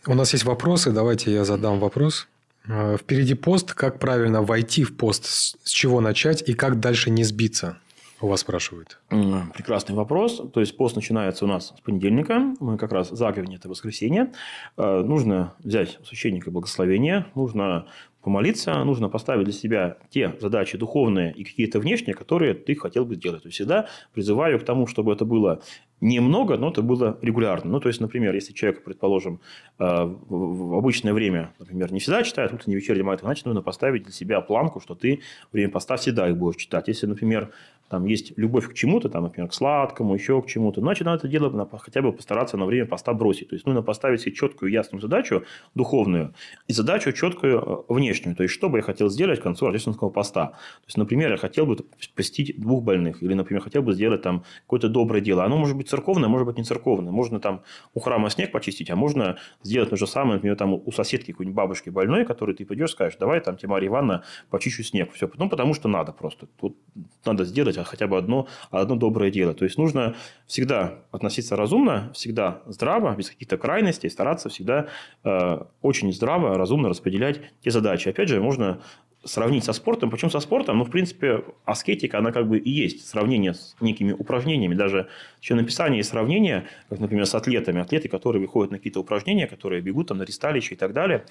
У нас есть вопросы. Давайте я задам вопрос. Э, впереди пост. Как правильно войти в пост? С чего начать и как дальше не сбиться? У вас спрашивают. Прекрасный вопрос. То есть пост начинается у нас с понедельника. Мы как раз заговень это воскресенье. Э, нужно взять у священника благословение. Нужно помолиться, нужно поставить для себя те задачи духовные и какие-то внешние, которые ты хотел бы сделать. То есть всегда призываю к тому, чтобы это было немного, но это было регулярно. Ну, то есть, например, если человек, предположим, э, в обычное время, например, не всегда читает утренний вечерний значит, нужно поставить для себя планку, что ты время поста всегда их будешь читать. Если, например, там есть любовь к чему-то, там, например, к сладкому, еще к чему-то, значит, надо это дело хотя бы постараться на время поста бросить. То есть, нужно поставить себе четкую, ясную задачу духовную и задачу четкую э, внешнюю. То есть, что бы я хотел сделать к концу рождественского поста. То есть, например, я хотел бы посетить двух больных, или, например, хотел бы сделать там какое-то доброе дело. Оно может быть церковное, может быть не церковное. Можно там у храма снег почистить, а можно сделать то же самое, например, там у соседки какой-нибудь бабушки больной, которой ты пойдешь, скажешь, давай там тебе, Мария Ивановна, почищу снег. Все, ну, потому что надо просто. Тут надо сделать хотя бы одно, одно доброе дело. То есть, нужно всегда относиться разумно, всегда здраво, без каких-то крайностей, стараться всегда э, очень здраво, разумно распределять те задачи. Опять же, можно сравнить со спортом. Почему со спортом? Ну, в принципе, аскетика, она как бы и есть сравнение с некими упражнениями. Даже еще написание и сравнение, как, например, с атлетами. Атлеты, которые выходят на какие-то упражнения, которые бегут там на ристалище и так далее.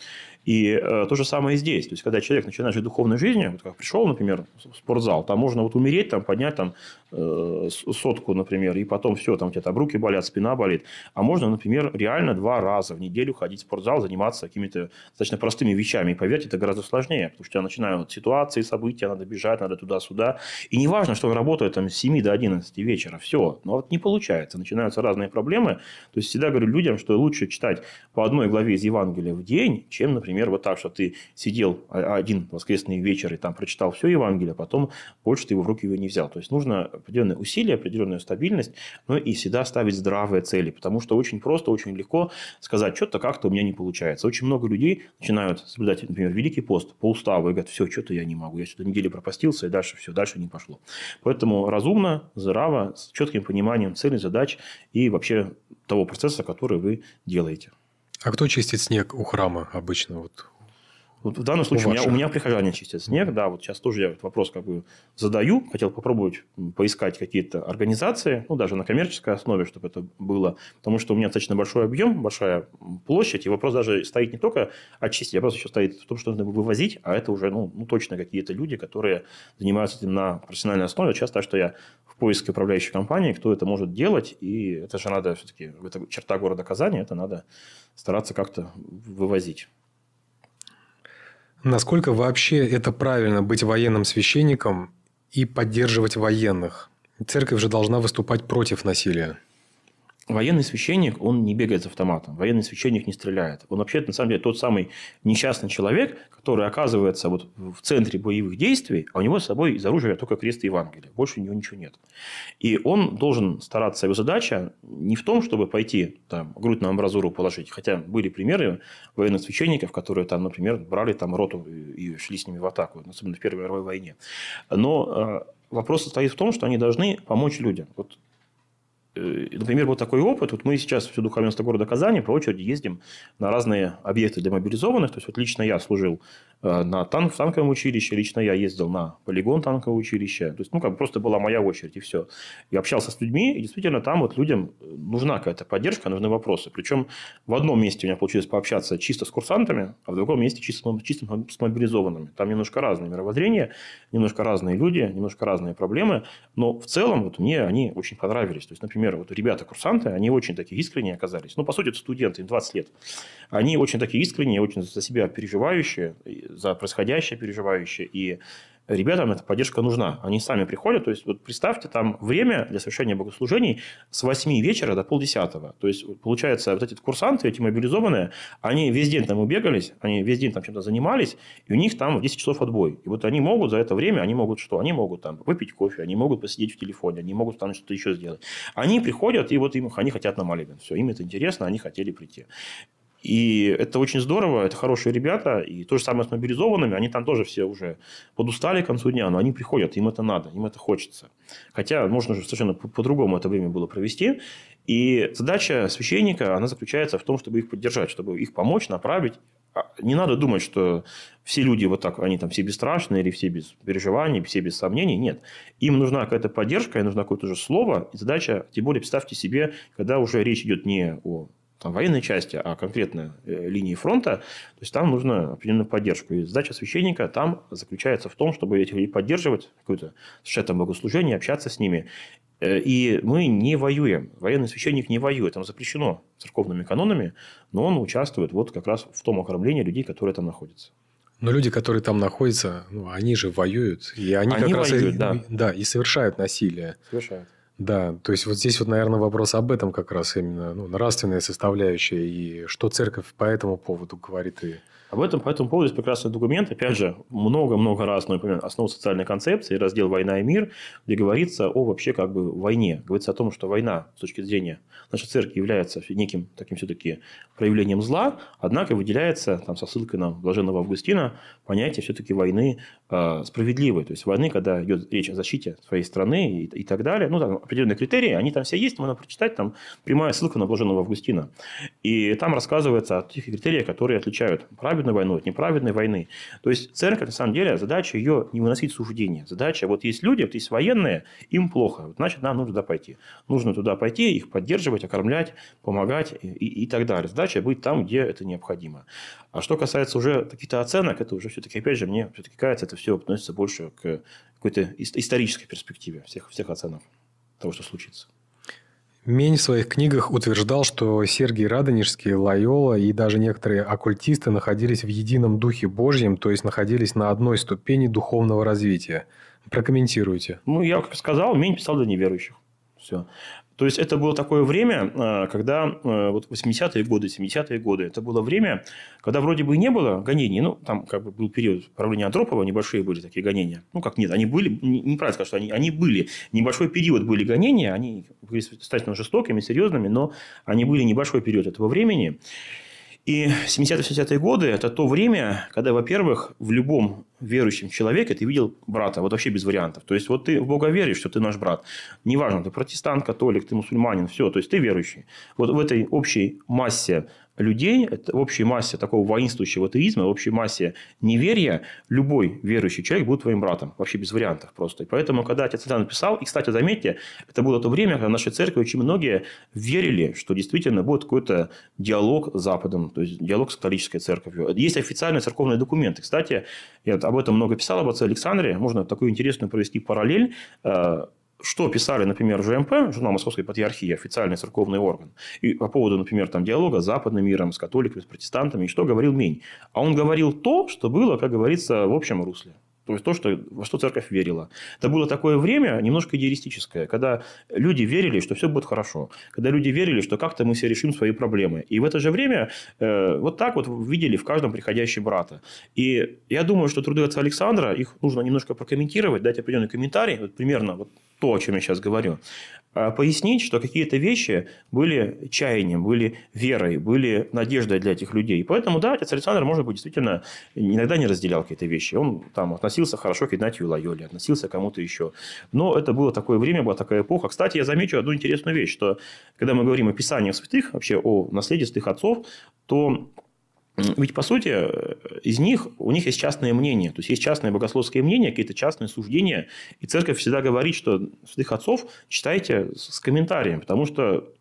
И э, то же самое и здесь. То есть, когда человек начинает жить духовной жизнью, вот как пришел, например, в спортзал, там можно вот умереть, там поднять там э, сотку, например, и потом все, там у тебя там руки болят, спина болит. А можно, например, реально два раза в неделю ходить в спортзал, заниматься какими-то достаточно простыми вещами. И поверьте, это гораздо сложнее, потому что начинает начинают ситуации, события, надо бежать, надо туда-сюда. И не важно, что он работает там, с 7 до 11 вечера, все. Но вот не получается, начинаются разные проблемы. То есть, всегда говорю людям, что лучше читать по одной главе из Евангелия в день, чем, например, вот так, что ты сидел один воскресный вечер и там прочитал все Евангелие, а потом больше ты его в руки его не взял. То есть, нужно определенные усилия, определенную стабильность, но и всегда ставить здравые цели, потому что очень просто, очень легко сказать, что-то как-то у меня не получается. Очень много людей начинают соблюдать, например, Великий пост по уставу и говорят, все, что-то я не могу. Я что-то неделю пропастился, и дальше все, дальше не пошло. Поэтому разумно, здраво, с четким пониманием целей, задач и вообще того процесса, который вы делаете. А кто чистит снег у храма обычно? Вот вот в данном случае у, у, меня, у меня прихожане чистят снег, да, вот сейчас тоже я этот вопрос как бы задаю, хотел попробовать поискать какие-то организации, ну, даже на коммерческой основе, чтобы это было, потому что у меня достаточно большой объем, большая площадь, и вопрос даже стоит не только очистить, а просто еще стоит в том, что нужно вывозить, а это уже, ну, ну точно какие-то люди, которые занимаются этим на профессиональной основе. Часто, что я в поиске управляющей компании, кто это может делать, и это же надо все-таки, это черта города Казани, это надо стараться как-то вывозить. Насколько вообще это правильно быть военным священником и поддерживать военных? Церковь же должна выступать против насилия. Военный священник, он не бегает с автоматом. Военный священник не стреляет. Он вообще, на самом деле, тот самый несчастный человек, который оказывается вот в центре боевых действий, а у него с собой из оружия только крест и Евангелие. Больше у него ничего нет. И он должен стараться, его задача не в том, чтобы пойти там, грудь на амбразуру положить. Хотя были примеры военных священников, которые, там, например, брали там роту и шли с ними в атаку, особенно в Первой мировой войне. Но э, вопрос состоит в том, что они должны помочь людям. Вот например, вот такой опыт. Вот мы сейчас всю духовенство города Казани по очереди ездим на разные объекты для мобилизованных. То есть, вот лично я служил Э, на танк, в танковом училище. Лично я ездил на полигон танкового училища. То есть, ну, как просто была моя очередь, и все. Я общался с людьми, и действительно там вот людям нужна какая-то поддержка, нужны вопросы. Причем в одном месте у меня получилось пообщаться чисто с курсантами, а в другом месте чисто, чисто с мобилизованными. Там немножко разные мировоззрения, немножко разные люди, немножко разные проблемы. Но в целом вот мне они очень понравились. То есть, например, вот ребята-курсанты, они очень такие искренние оказались. Ну, по сути, это студенты, им 20 лет. Они очень такие искренние, очень за себя переживающие за происходящее переживающие. И ребятам эта поддержка нужна. Они сами приходят. То есть, вот представьте, там время для совершения богослужений с 8 вечера до полдесятого. То есть, получается, вот эти курсанты, эти мобилизованные, они весь день там убегались, они весь день там чем-то занимались, и у них там в 10 часов отбой. И вот они могут за это время, они могут что? Они могут там выпить кофе, они могут посидеть в телефоне, они могут там что-то еще сделать. Они приходят, и вот им, они хотят на молебен. Все, им это интересно, они хотели прийти. И это очень здорово, это хорошие ребята. И то же самое с мобилизованными, они там тоже все уже подустали к концу дня, но они приходят, им это надо, им это хочется. Хотя можно же совершенно по-другому это время было провести. И задача священника, она заключается в том, чтобы их поддержать, чтобы их помочь, направить. А не надо думать, что все люди вот так, они там все бесстрашные или все без переживаний, все без сомнений. Нет. Им нужна какая-то поддержка, им нужно какое-то же слово. И задача, тем более, представьте себе, когда уже речь идет не о там, военной части, а конкретно э, линии фронта, то есть там нужна определенная поддержка. И задача священника там заключается в том, чтобы этих людей поддерживать, какое-то совершать там богослужение, общаться с ними. Э, и мы не воюем. Военный священник не воюет. Там запрещено церковными канонами, но он участвует вот как раз в том окормлении людей, которые там находятся. Но люди, которые там находятся, ну, они же воюют. И они, они как воюют, раз и, да. Да, и совершают насилие. Совершают. Да, то есть вот здесь вот, наверное, вопрос об этом как раз именно, ну, нравственная составляющая и что церковь по этому поводу говорит и об этом по этому поводу есть прекрасный документ. Опять же, много-много раз, например, основа социальной концепции, раздел «Война и мир», где говорится о вообще как бы войне. Говорится о том, что война с точки зрения нашей церкви является неким таким все-таки проявлением зла, однако выделяется там, со ссылкой на блаженного Августина понятие все-таки войны справедливой. То есть войны, когда идет речь о защите своей страны и, и так далее. Ну, там определенные критерии, они там все есть, можно прочитать, там прямая ссылка на блаженного Августина. И там рассказывается о тех критериях, которые отличают праведную войну от неправедной войны. То есть церковь, на самом деле, задача ее не выносить суждения. Задача, вот есть люди, вот есть военные, им плохо, вот, значит, нам нужно туда пойти. Нужно туда пойти, их поддерживать, окормлять, помогать и, и, и так далее. Задача быть там, где это необходимо. А что касается уже каких-то оценок, это уже все-таки, опять же, мне все-таки кажется, это все относится больше к какой-то исторической перспективе всех, всех оценок того, что случится. Мень в своих книгах утверждал, что Сергий Радонежский, Лайола и даже некоторые оккультисты находились в едином духе Божьем, то есть находились на одной ступени духовного развития. Прокомментируйте. Ну, я как сказал, Мень писал для неверующих. Все. То есть, это было такое время, э, когда э, вот 80-е годы, 70-е годы, это было время, когда вроде бы не было гонений, ну, там как бы был период правления Андропова, небольшие были такие гонения. Ну, как нет, они были, неправильно сказать, что они, они были, небольшой период были гонения, они были достаточно жестокими, серьезными, но они были небольшой период этого времени. И 70-60-е годы – это то время, когда, во-первых, в любом верующем человеке ты видел брата, вот вообще без вариантов. То есть, вот ты в Бога веришь, что ты наш брат. Неважно, ты протестант, католик, ты мусульманин, все, то есть, ты верующий. Вот в этой общей массе людей, в общей массе такого воинствующего атеизма, в общей массе неверия, любой верующий человек будет твоим братом. Вообще без вариантов просто. И поэтому, когда отец Илья написал, и, кстати, заметьте, это было то время, когда нашей церкви очень многие верили, что действительно будет какой-то диалог с Западом, то есть диалог с католической церковью. Есть официальные церковные документы. Кстати, я об этом много писал, об отце Александре. Можно такую интересную провести параллель э, что писали, например, ЖМП, журнал Московской Патриархии, официальный церковный орган, и по поводу, например, там, диалога с западным миром, с католиками, с протестантами, и что говорил Мень. А он говорил то, что было, как говорится, в общем русле. То есть, то, что, во что церковь верила. Это было такое время немножко идеалистическое, когда люди верили, что все будет хорошо. Когда люди верили, что как-то мы все решим свои проблемы. И в это же время э, вот так вот видели в каждом приходящем брата. И я думаю, что труды отца Александра, их нужно немножко прокомментировать, дать определенный комментарий, вот примерно вот то, о чем я сейчас говорю. А, пояснить, что какие-то вещи были чаянием, были верой, были надеждой для этих людей. Поэтому, да, отец Александр, может быть, действительно иногда не разделял какие-то вещи. Он там относился хорошо к Игнатию Лайоле, относился к кому-то еще. Но это было такое время, была такая эпоха. Кстати, я замечу одну интересную вещь, что когда мы говорим о писаниях святых, вообще о наследии святых отцов, то ведь, по сути, из них, у них есть частное мнение. То есть, есть частное богословское мнение, какие-то частные суждения. И церковь всегда говорит, что святых отцов читайте с комментарием. Потому что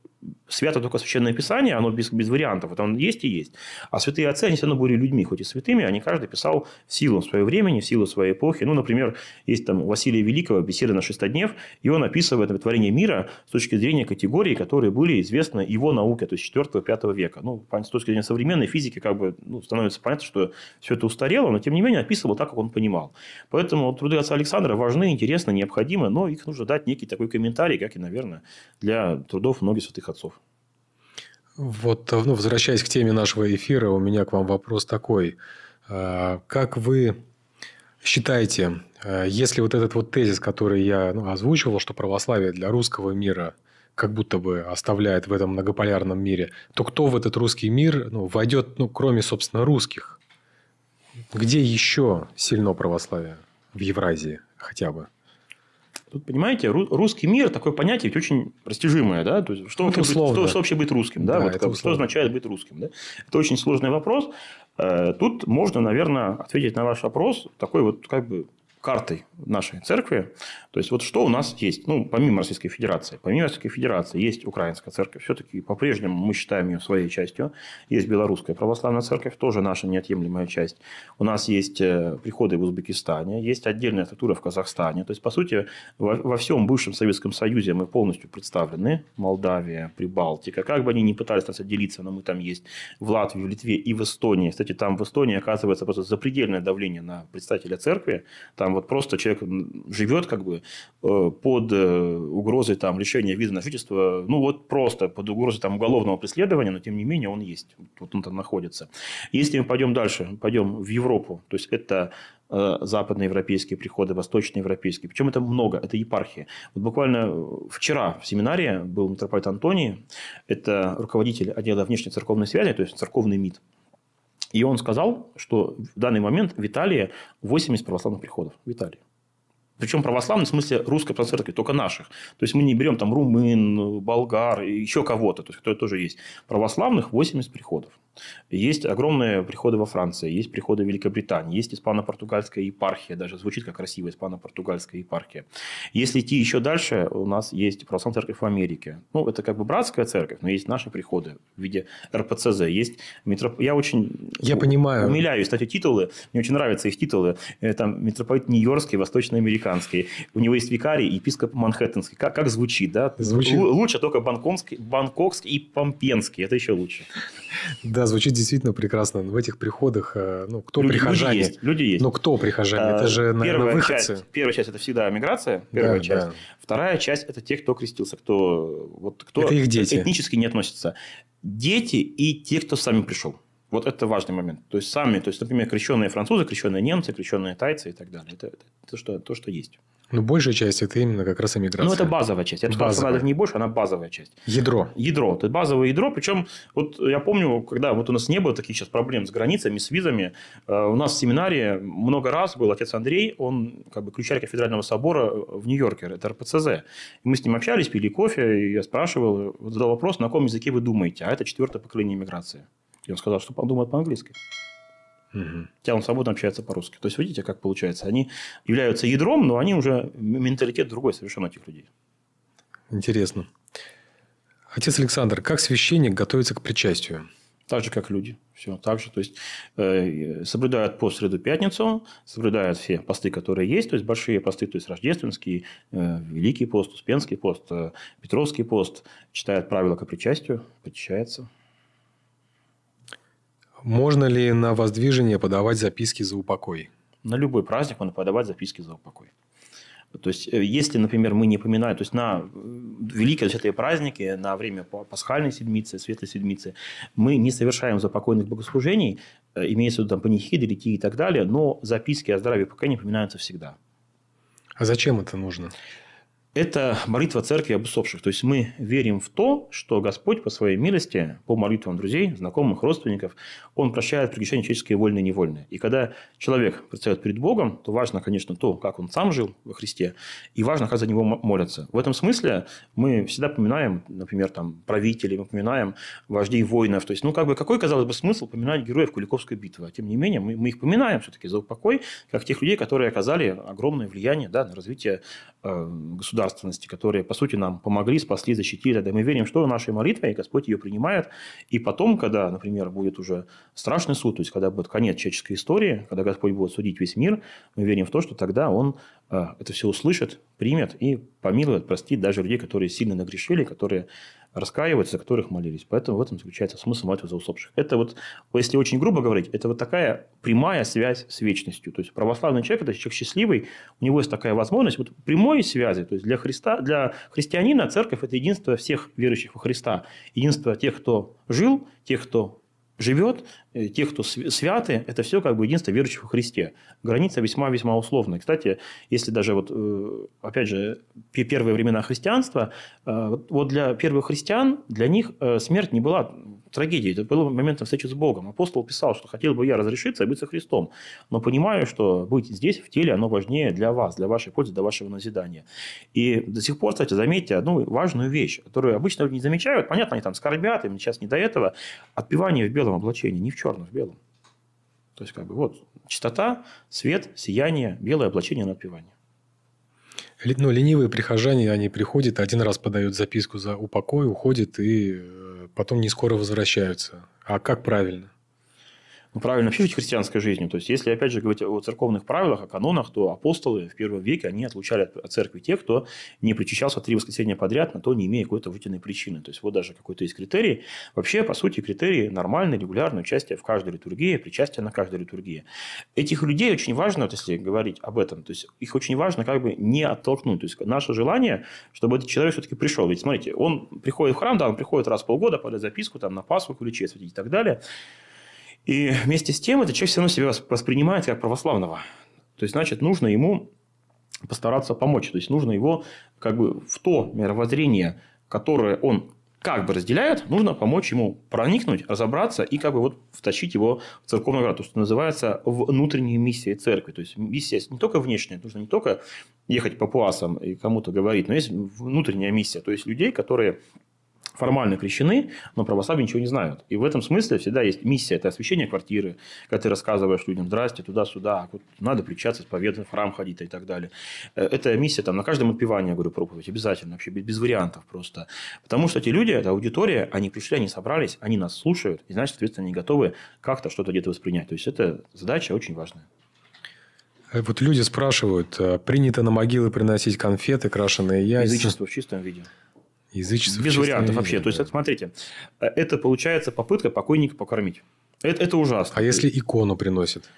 свято только Священное Писание, оно без, без вариантов, это он есть и есть. А святые отцы, они все равно были людьми, хоть и святыми, они каждый писал в силу своего времени, в силу своей эпохи. Ну, например, есть там Василия Великого, беседа на шестоднев, и он описывает творение мира с точки зрения категорий, которые были известны его науке, то есть 4-5 века. Ну, с точки зрения современной физики, как бы ну, становится понятно, что все это устарело, но тем не менее описывал так, как он понимал. Поэтому труды отца Александра важны, интересны, необходимы, но их нужно дать некий такой комментарий, как и, наверное, для трудов многих святых отцов. Вот, ну, возвращаясь к теме нашего эфира, у меня к вам вопрос такой. А, как вы считаете, а, если вот этот вот тезис, который я ну, озвучивал, что православие для русского мира как будто бы оставляет в этом многополярном мире, то кто в этот русский мир ну, войдет, ну, кроме, собственно, русских? Где еще сильно православие? В Евразии хотя бы. Тут, понимаете, русский мир такое понятие ведь очень растяжимое, да? То есть, что, вообще быть, что, что вообще быть русским, да? да вот, как, что означает быть русским, да? Это очень сложный вопрос. Э, тут можно, наверное, ответить на ваш вопрос такой вот как бы картой нашей церкви. То есть, вот что у нас есть, ну, помимо Российской Федерации. Помимо Российской Федерации есть Украинская церковь. Все-таки по-прежнему мы считаем ее своей частью. Есть Белорусская православная церковь, тоже наша неотъемлемая часть. У нас есть э, приходы в Узбекистане, есть отдельная структура в Казахстане. То есть, по сути, во, всем бывшем Советском Союзе мы полностью представлены. Молдавия, Прибалтика. Как бы они ни пытались нас отделиться, но мы там есть в Латвии, в Литве и в Эстонии. Кстати, там в Эстонии оказывается просто запредельное давление на представителя церкви. Там вот просто человек живет как бы э, под э, угрозой там, лишения визы на жительство, ну вот просто под угрозой там, уголовного преследования, но тем не менее он есть, вот он там находится. Если мы пойдем дальше, пойдем в Европу, то есть это э, западноевропейские приходы, восточноевропейские. Причем это много, это епархии. Вот буквально вчера в семинаре был митрополит Антоний, это руководитель отдела внешней церковной связи, то есть церковный МИД. И он сказал, что в данный момент в Италии 80 православных приходов. В Италии. Причем православных, в смысле русской православной церкви, только наших. То есть, мы не берем там румын, болгар, еще кого-то, то есть, кто тоже есть. Православных 80 приходов. Есть огромные приходы во Франции, есть приходы в Великобритании, есть испано-португальская епархия, даже звучит как красиво испано-португальская епархия. Если идти еще дальше, у нас есть православная церковь в Америке. Ну, это как бы братская церковь, но есть наши приходы в виде РПЦЗ. Есть митроп... Я очень Я понимаю. умиляюсь, кстати, титулы. Мне очень нравятся их титулы. Там митрополит Нью-Йоркский, Восточноамериканский. У него есть викарий, епископ Манхэттенский. Как, как звучит, да? Звучит. Лучше только Бангкокский, Бангкокский и Помпенский. Это еще лучше. Да, звучит действительно прекрасно. В этих приходах, э, ну, кто люди, прихожане? Люди есть. Люди есть. Ну, кто прихожане? А, это же, наверное, первая выходцы. Часть, первая часть – это всегда миграция. Первая да, часть. Да. Вторая часть – это те, кто крестился, кто, вот, кто это их дети. этнически не относится. Дети и те, кто сами пришел. Вот это важный момент. То есть, сами, то есть, например, крещенные французы, крещенные немцы, крещенные тайцы и так далее. Это, это, это что, то, что есть. Ну, большая часть это именно как раз эмиграция. Ну, это базовая часть. Я бы сказал, она даже не больше, она базовая часть. Ядро. Ядро. Это базовое ядро. Причем, вот я помню, когда вот у нас не было таких сейчас проблем с границами, с визами, э, у нас в семинаре много раз был отец Андрей, он как бы ключарь кафедрального собора в Нью-Йорке, это РПЦЗ. И мы с ним общались, пили кофе, и я спрашивал, задал вопрос, на каком языке вы думаете, а это четвертое поколение иммиграции. И он сказал, что он думает по-английски. Угу. Хотя он свободно общается по-русски. То есть, видите, как получается? Они являются ядром, но они уже менталитет другой совершенно этих людей. Интересно. Отец Александр, как священник готовится к причастию? Так же, как люди. Все так же. То есть, э, соблюдают пост среду пятницу, соблюдают все посты, которые есть. То есть, большие посты, то есть, рождественский, э, Великий пост, Успенский пост, э, Петровский пост. Читают правила к причастию, причащается. Можно ли на воздвижение подавать записки за упокой? На любой праздник можно подавать записки за упокой. То есть, э, если, например, мы не поминаем, то есть на э, великие святые праздники, на время пасхальной седмицы, светлой седмицы, мы не совершаем запокойных богослужений, э, имеется в виду там панихиды, литии и так далее, но записки о здравии и поколении поминаются всегда. А зачем это нужно? Это молитва церкви об усопших. То есть мы верим в то, что Господь по своей милости, по молитвам друзей, знакомых, родственников, Он прощает прегрешения человеческие вольные и невольные. И когда человек предстает перед Богом, то важно, конечно, то, как он сам жил во Христе, и важно, как за него молятся. В этом смысле мы всегда поминаем, например, там, правителей, мы поминаем вождей воинов. То есть, ну, как бы, какой, казалось бы, смысл поминать героев Куликовской битвы? А тем не менее, мы, мы их поминаем все-таки за упокой, как тех людей, которые оказали огромное влияние да, на развитие э, государства государственности, которые, по сути, нам помогли, спасли, защитили. Да, мы верим, что нашей молитвой Господь ее принимает. И потом, когда, например, будет уже страшный суд, то есть, когда будет конец человеческой истории, когда Господь будет судить весь мир, мы верим в то, что тогда Он э, это все услышит, примет и помилует, простит даже людей, которые сильно нагрешили, которые раскаиваются, за которых молились. Поэтому в этом заключается смысл молитвы за усопших. Это вот, если очень грубо говорить, это вот такая прямая связь с вечностью. То есть православный человек, это человек счастливый, у него есть такая возможность вот прямой связи. То есть для, Христа, для христианина церковь – это единство всех верующих во Христа. Единство тех, кто жил, тех, кто живет, э, тех, кто святы, это все как бы единство верующих во Христе. Граница весьма-весьма условная. Кстати, если даже вот, э, опять же, первые времена христианства, э, вот для первых христиан, для них смерть не была трагедией, это был моментом встречи с Богом. Апостол писал, что хотел бы я разрешиться и быть со Христом, но понимаю, что быть здесь, в теле, оно важнее для вас, для вашей пользы, для вашего назидания. И до сих пор, кстати, заметьте одну важную вещь, которую обычно люди не замечают. Понятно, они там скорбят, им сейчас не до этого. Отпевание в белом облачении, не в черном, в белом. То есть, как бы, вот, чистота, свет, сияние, белое облачение на отпевание. Ну, ленивые прихожане, они приходят, один раз подают записку за упокой, уходят и э, потом не скоро возвращаются. А как правильно? Ну, правильно вообще жить христианской жизнью. То есть, если, опять же, говорить о церковных правилах, о канонах, то апостолы в первом веке, они отлучали от церкви тех, кто не причащался три воскресенья подряд, на то не имея какой-то вытянной причины. То есть, вот даже какой-то есть критерий. Вообще, по сути, критерии нормальное, регулярное участие в каждой литургии, причастие на каждой литургии. Этих людей очень важно, вот если говорить об этом, то есть, их очень важно как бы не оттолкнуть. То есть, наше желание, чтобы этот человек все-таки пришел. Ведь, смотрите, он приходит в храм, да, он приходит раз в полгода, подать записку там, на Пасху, ключи осветить и так далее. И вместе с тем этот человек все равно себя воспринимает как православного. То есть, значит, нужно ему постараться помочь. То есть, нужно его как бы в то мировоззрение, которое он как бы разделяет, нужно помочь ему проникнуть, разобраться и как бы вот втащить его в церковную граду, что называется внутренней миссией церкви. То есть миссия не только внешняя, нужно не только ехать по пуасам и кому-то говорить, но есть внутренняя миссия, то есть людей, которые формально крещены, но православие ничего не знают. И в этом смысле всегда есть миссия, это освящение квартиры, когда ты рассказываешь людям, здрасте, туда-сюда, вот надо причаться, исповедовать, в храм ходить и так далее. Э, это миссия там на каждом отпевании, я говорю, проповедь, обязательно, вообще без, без вариантов просто. Потому что эти люди, это аудитория, они пришли, они собрались, они нас слушают, и значит, соответственно, они готовы как-то что-то где-то воспринять. То есть, это задача очень важная. Э, вот люди спрашивают, э, принято на могилы приносить конфеты, крашеные яйца? Язычество в чистом виде. Язычество Без вариантов вообще. Да. То есть, это, смотрите, э, это получается попытка покойника покормить. Это, это ужасно. А если икону приносит?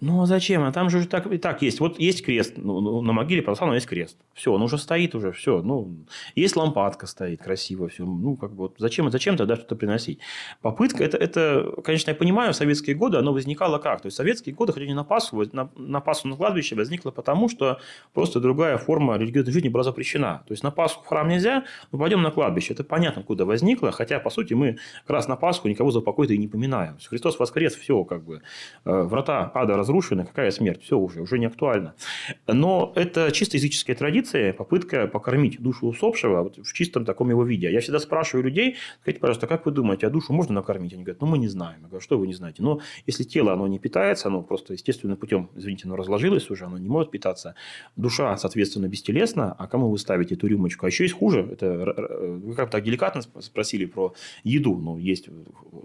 Ну, а зачем? А там же так и так есть. Вот есть крест. Ну, ну на могиле православного есть крест. Все, он уже стоит уже. Все. Ну, есть лампадка стоит красиво. Все. Ну, как бы, вот зачем, зачем тогда что-то приносить? Попытка, это, это, конечно, я понимаю, в советские годы оно возникало как? То есть, в советские годы ходили на Пасху, на, на Пасху на кладбище возникло потому, что просто другая форма религиозной жизни была запрещена. То есть, на Пасху в храм нельзя, но пойдем на кладбище. Это понятно, куда возникло. Хотя, по сути, мы как раз на Пасху никого за покой-то и не поминаем. Христос воскрес, все, как бы. Э, врата ада разрушены, какая смерть, все уже, уже не актуально. Но это чисто языческая традиция, попытка покормить душу усопшего вот в чистом таком его виде. Я всегда спрашиваю людей, скажите, пожалуйста, как вы думаете, а душу можно накормить? Они говорят, ну мы не знаем. Я говорю, что вы не знаете? Но если тело, оно не питается, оно просто естественным путем, извините, оно разложилось уже, оно не может питаться. Душа, соответственно, бестелесна, а кому вы ставите эту рюмочку? А еще есть хуже, это вы как так деликатно спросили про еду, но есть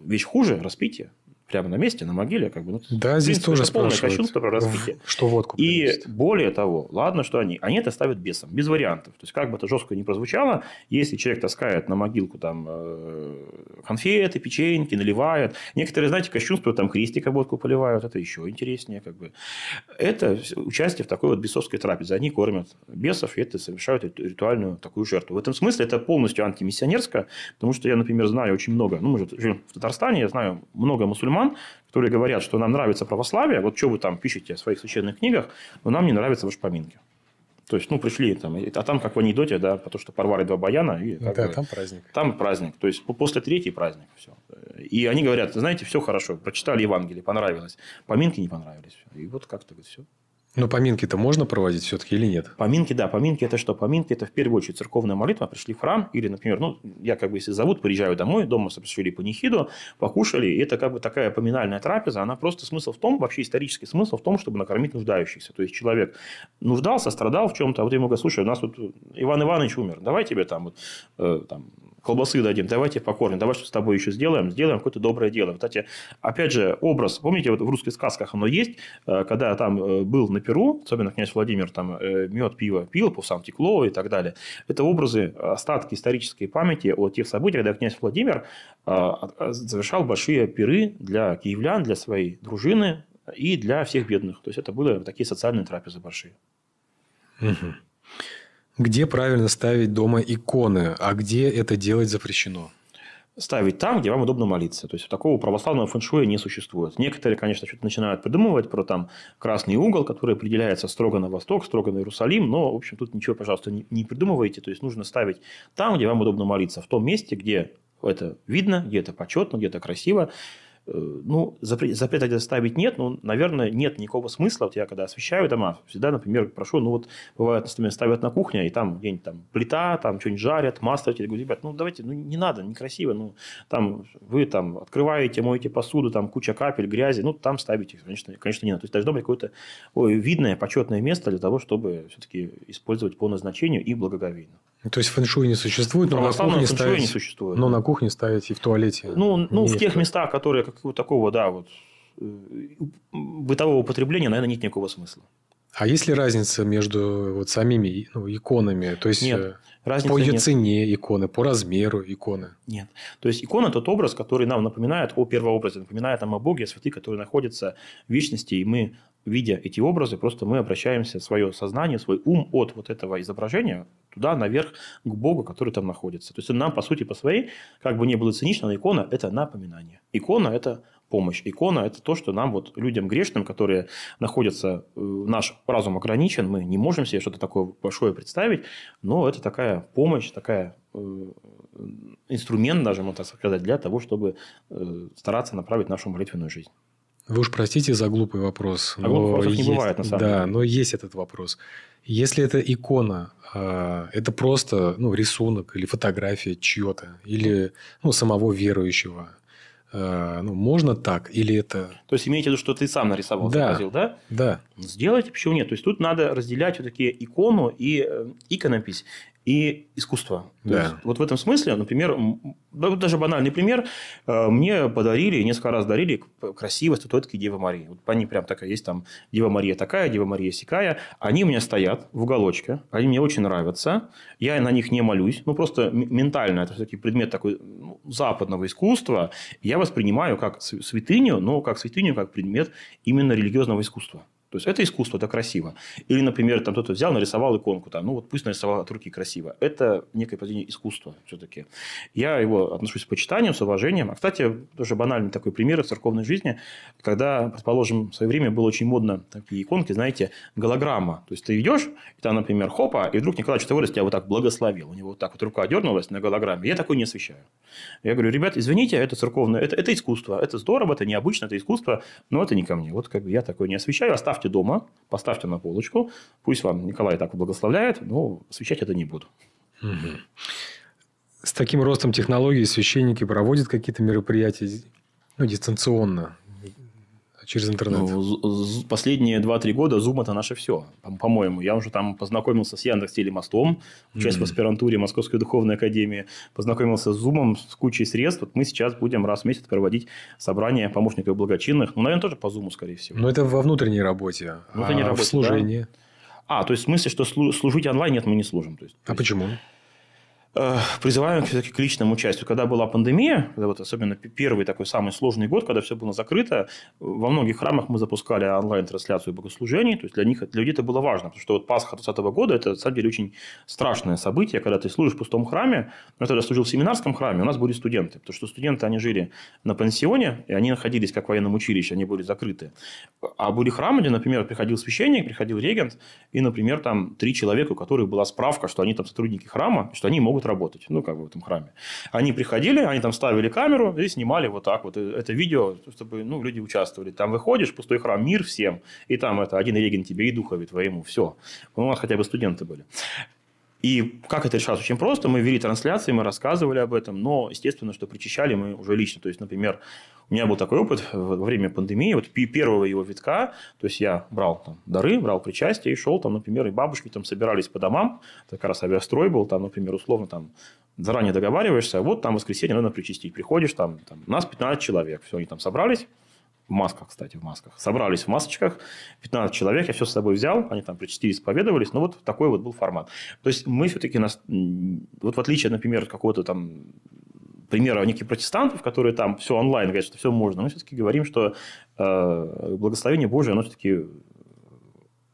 вещь хуже, распитие прямо на месте, на могиле. Как бы, ну, да, здесь принципе, тоже это полное кощунство про распитие. что водку И приносит. более того, ладно, что они, они это ставят бесом, без вариантов. То есть, как бы это жестко не прозвучало, если человек таскает на могилку там э, конфеты, печеньки, наливает. Некоторые, знаете, кощунствуют, там крестика водку поливают, это еще интереснее. Как бы. Это участие в такой вот бесовской трапезе. Они кормят бесов, и это совершают риту- ритуальную такую жертву. В этом смысле это полностью антимиссионерское, потому что я, например, знаю очень много, ну, мы же в Татарстане, я знаю много мусульман, которые говорят, что нам нравится православие, вот что вы там пишете в своих священных книгах, но нам не нравятся ваши поминки. То есть, ну, пришли там, а там, как в анекдоте, да, потому что порвали два баяна, и Да, бы там праздник. там праздник. То есть, по- после третьей праздник. Все. И они говорят, знаете, все хорошо, прочитали Евангелие, понравилось. Поминки не понравились. И вот как-то все. Но поминки-то можно проводить все-таки или нет? Поминки, да, поминки это что? Поминки это в первую очередь церковная молитва. Пришли в храм, или, например, ну, я как бы если зовут, приезжаю домой, дома совершили панихиду, покушали, и это как бы такая поминальная трапеза, она просто смысл в том, вообще исторический смысл в том, чтобы накормить нуждающихся. То есть человек нуждался, страдал в чем-то, а вот ему говорят, слушай, у нас тут Иван Иванович умер, давай тебе там, вот, э, там колбасы дадим, давайте покормим, давай что с тобой еще сделаем, сделаем какое-то доброе дело. Кстати, опять же, образ, помните, вот в русских сказках оно есть, э, когда там э, был на Перу, особенно князь Владимир там э, мед, пиво пил, по сам текло и так далее. Это образы, остатки исторической памяти о тех событиях, когда князь Владимир завершал большие пиры для киевлян, для своей дружины и для всех бедных. То есть, это были такие социальные трапезы большие. Мгм. Где правильно ставить дома иконы, а где это делать запрещено? ставить там, где вам удобно молиться. То есть, такого православного фэншуя не существует. Некоторые, конечно, что-то начинают придумывать про там красный угол, который определяется строго на восток, строго на Иерусалим, но, в общем, тут ничего, пожалуйста, не, придумывайте. То есть, нужно ставить там, где вам удобно молиться, в том месте, где это видно, где это почетно, где это красиво. Э, Ну, запре- запрета где ставить нет, но, наверное, нет никакого смысла. Вот я когда освещаю дома, всегда, например, прошу, ну вот бывает, например, ставят на кухне, и там где-нибудь там плита, там что-нибудь жарят, масло, я говорю, ребят, ну давайте, ну не надо, некрасиво, ну там вы там открываете, моете посуду, там куча капель, грязи, ну там ставите, конечно, конечно не надо. То есть должно быть какое-то ой, видное, почетное место для того, чтобы все-таки использовать по назначению и благоговейно. То есть фэншуй не существует, но на Православного кухне ставить... не существует. Но на кухне ставить и в туалете. Ну, ну в тех местах, которые какого такого, да, вот э, бытового употребления, наверное, нет никакого смысла. А есть ли разница между вот самими ну, иконами? То есть Нет, э, по ее нет. цене иконы, по размеру иконы. Нет. То есть икона тот образ, который нам напоминает о первообразе, напоминает нам о Боге, о святых, которые находятся в вечности, и мы, видя эти образы, просто мы обращаемся свое сознание, свой ум от вот этого изображения туда наверх к Богу, который там находится. То есть нам, по сути, по своей, как бы не было цинично, но икона – это напоминание. Икона – это помощь. Икона – это то, что нам, вот, людям грешным, которые находятся, э, наш разум ограничен, мы не можем себе что-то такое большое представить, но это такая помощь, такая э, инструмент, даже можно так сказать, для того, чтобы э, стараться направить нашу молитвенную жизнь. Вы уж простите за глупый вопрос. А глупых вопросов не бывает, на самом да, деле. но есть этот вопрос. Если это икона, а, это просто ну, рисунок или фотография чье-то, или ну, самого верующего, а, ну, можно так? Или это... То есть, имеете в виду, что ты сам нарисовал, Да. изобразил, да? Да, Сделайте, почему нет? То есть, тут надо разделять все-таки икону и э, иконопись и искусство. Да. есть, вот в этом смысле, например, даже банальный пример, э, мне подарили, несколько раз дарили красивые статуэтки Девы Марии. Вот они прям такая, есть там Дева Мария такая, Дева Мария сякая. Они у меня стоят в уголочке, они мне очень нравятся. Я на них не молюсь, ну просто ментально это все-таки предмет такой ну, западного искусства. Я воспринимаю как св- святыню, но как святыню, как предмет именно религиозного искусства. То есть, это искусство, это красиво. Или, например, там кто-то взял, нарисовал иконку, там, ну вот пусть нарисовал от руки красиво. Это некое произведение искусства все-таки. Я его отношусь с почитанием, с уважением. А, кстати, тоже банальный такой пример из церковной жизни, когда, предположим, в свое время было очень модно такие иконки, знаете, голограмма. То есть, ты идешь, и там, например, хопа, и вдруг Николай Чудотворец тебя вот так благословил. У него вот так вот рука дернулась на голограмме. Я такой не освещаю. Я говорю, ребят, извините, это церковное, это, это искусство, это здорово, это необычно, это искусство, но это не ко мне. Вот как бы я такой не освещаю, оставьте дома, поставьте на полочку, пусть вам Николай так благословляет, но освещать это не буду. С таким ростом технологий священники проводят какие-то мероприятия ну, дистанционно. Через интернет? Ну, последние 2-3 года Zoom – это наше все, по-моему. Я уже там познакомился с Яндекс Телемостом, учась mm-hmm. в аспирантуре Московской духовной академии, познакомился с Zoom, с кучей средств. Вот мы сейчас будем раз в месяц проводить собрания помощников благочинных. Ну, наверное, тоже по Zoom, скорее всего. Но это во внутренней работе. Внутренней а работе, в служении? Да? А, то есть в смысле, что служить онлайн нет, мы не служим. То есть, а почему? Э, призываем к личному участию. Когда была пандемия, когда вот особенно первый такой самый сложный год, когда все было закрыто, во многих храмах мы запускали онлайн-трансляцию богослужений. То есть для них, для людей это было важно, потому что вот Пасха 2020 года – это, на самом деле, очень страшное событие, когда ты служишь в пустом храме. Я тогда служил в семинарском храме, у нас были студенты, потому что студенты, они жили на пансионе, и они находились как в военном училище, они были закрыты. А были храмы, где, например, приходил священник, приходил регент, и, например, там три человека, у которых была справка, что они там сотрудники храма, что они могут могут работать, ну, как бы в этом храме. Они приходили, они там ставили камеру и снимали вот так вот это видео, чтобы ну, люди участвовали. Там выходишь, пустой храм, мир всем, и там это один реген тебе и духове твоему, все. У нас хотя бы студенты были. И как это решалось? Очень просто. Мы вели трансляции, мы рассказывали об этом, но, естественно, что причащали мы уже лично. То есть, например, у меня был такой опыт во время пандемии, вот первого его витка, то есть я брал там дары, брал причастие и шел там, например, и бабушки там собирались по домам, это как раз авиастрой был, там, например, условно там заранее договариваешься, вот там воскресенье надо причастить, приходишь, там, там нас 15 человек, все, они там собрались, в масках, кстати, в масках. Собрались в масочках, 15 человек, я все с собой взял, они там причастились, исповедовались, но вот такой вот был формат. То есть мы все-таки, нас, вот в отличие, например, от какого-то там примера неких протестантов, которые там все онлайн говорят, что все можно, мы все-таки говорим, что э, благословение Божие, оно все-таки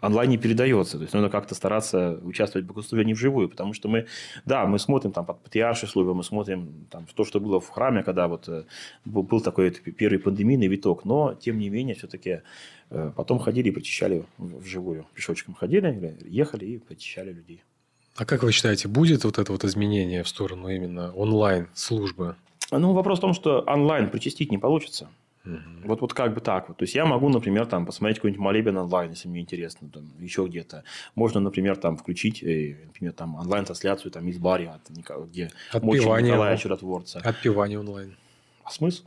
онлайн не передается. То есть нужно как-то стараться участвовать в богослужении вживую, потому что мы, да, мы смотрим там под патриаршей службы, мы смотрим там то, что было в храме, когда вот э, был такой первый пандемийный виток, но тем не менее все-таки э, потом ходили и причащали вживую. Пешочком ходили, или ехали и причащали людей. А как вы считаете, будет вот это вот изменение в сторону именно онлайн-службы? Ну, вопрос в том, что онлайн причастить не получится. Угу. Вот, вот как бы так вот. То есть я могу, например, там посмотреть какой-нибудь молебен онлайн, если мне интересно, там еще где-то. Можно, например, там включить, э, например, там онлайн-трансляцию там из бари, от, где Отпевание, Николая Чудотворца. Отпевание онлайн. А смысл?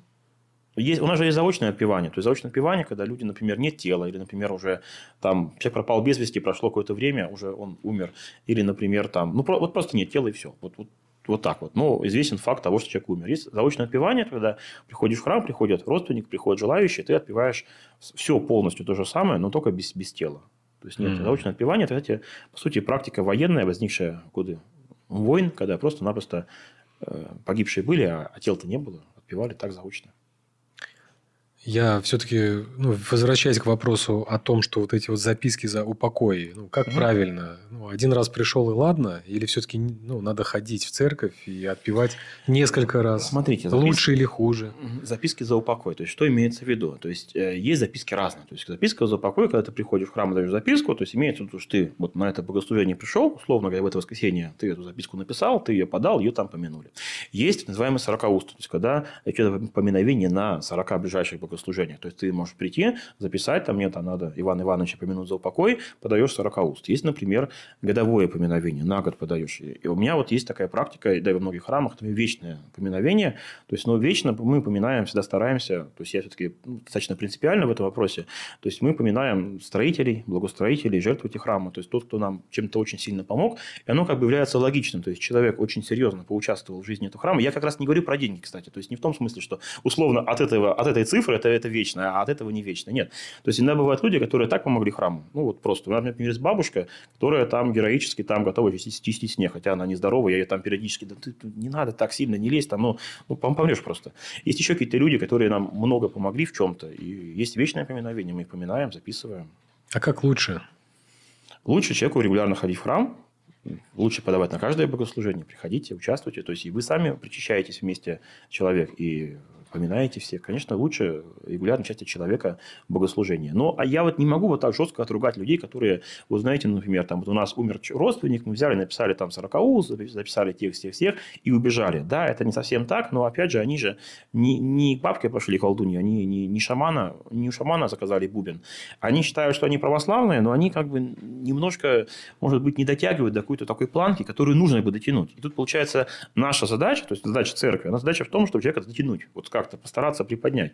Есть, у нас же есть заочное отпевание. То есть заочное отпевание, когда люди, например, нет тела, или, например, уже там человек пропал без вести, прошло какое-то время, уже он умер, или, например, там, ну вот просто нет тела и все. Вот, вот, вот так вот. Но известен факт того, что человек умер. Есть заочное отпевание, когда приходишь в храм, приходит родственник, приходит желающий, ты отпеваешь все полностью то же самое, но только без, без тела. То есть нет mm-hmm. заочное отпевание, это, кстати, по сути, практика военная, возникшая годы войн, когда просто-напросто э, погибшие были, а, а тел-то не было, отпевали так заочно. Я все-таки, ну, возвращаясь к вопросу о том, что вот эти вот записки за упокой, ну, как угу. правильно? Ну, один раз пришел и ладно? Или все-таки ну, надо ходить в церковь и отпевать несколько раз? Смотрите, записки, лучше или хуже? Записки за упокой. То есть, что имеется в виду? То есть, э, есть записки разные. То есть, записка за упокой, когда ты приходишь в храм и даешь записку, то есть, имеется в виду, что ты вот на это богослужение пришел, условно говоря, в это воскресенье ты эту записку написал, ты ее подал, ее там помянули. Есть называемый сорокауст, то есть, когда идет поминовение на 40 ближайших богослужениях. То есть ты можешь прийти, записать, там мне там надо Ивана Ивановича помянуть за упокой, подаешь 40 уст. Есть, например, годовое поминовение, на год подаешь. И у меня вот есть такая практика, да и во многих храмах, это вечное поминовение. То есть, ну, вечно мы поминаем, всегда стараемся, то есть я все-таки ну, достаточно принципиально в этом вопросе. То есть мы поминаем строителей, благоустроителей, жертв этих храмов. То есть тот, кто нам чем-то очень сильно помог, и оно как бы является логичным. То есть человек очень серьезно поучаствовал в жизни этого храма. Я как раз не говорю про деньги, кстати. То есть не в том смысле, что условно от, этого, от этой цифры это, это вечно, а от этого не вечно. Нет. То есть иногда бывают люди, которые так помогли храму. Ну вот просто. У меня, например, есть бабушка, которая там героически там готова чистить, чистить снег, хотя она нездорова, я ее там периодически, да ты не надо так сильно, не лезь там, ну, ну помрешь просто. Есть еще какие-то люди, которые нам много помогли в чем-то, и есть вечное поминовение, мы их поминаем, записываем. А как лучше? Лучше человеку регулярно ходить в храм, лучше подавать на каждое богослужение. Приходите, участвуйте. То есть, и вы сами причащаетесь вместе человек, и поминаете все. Конечно, лучше регулярно участие человека в богослужении. Но а я вот не могу вот так жестко отругать людей, которые, вы знаете, например, там вот у нас умер родственник, мы взяли, написали там 40 уз, записали тех, всех, всех и убежали. Да, это не совсем так, но опять же, они же не, не к бабке пошли колдуньи, они не, не шамана, не у шамана заказали бубен. Они считают, что они православные, но они как бы немножко, может быть, не дотягивают до какой-то такой планки, которую нужно бы дотянуть. И тут получается наша задача, то есть задача церкви, она задача в том, чтобы человека дотянуть. Вот как-то постараться приподнять.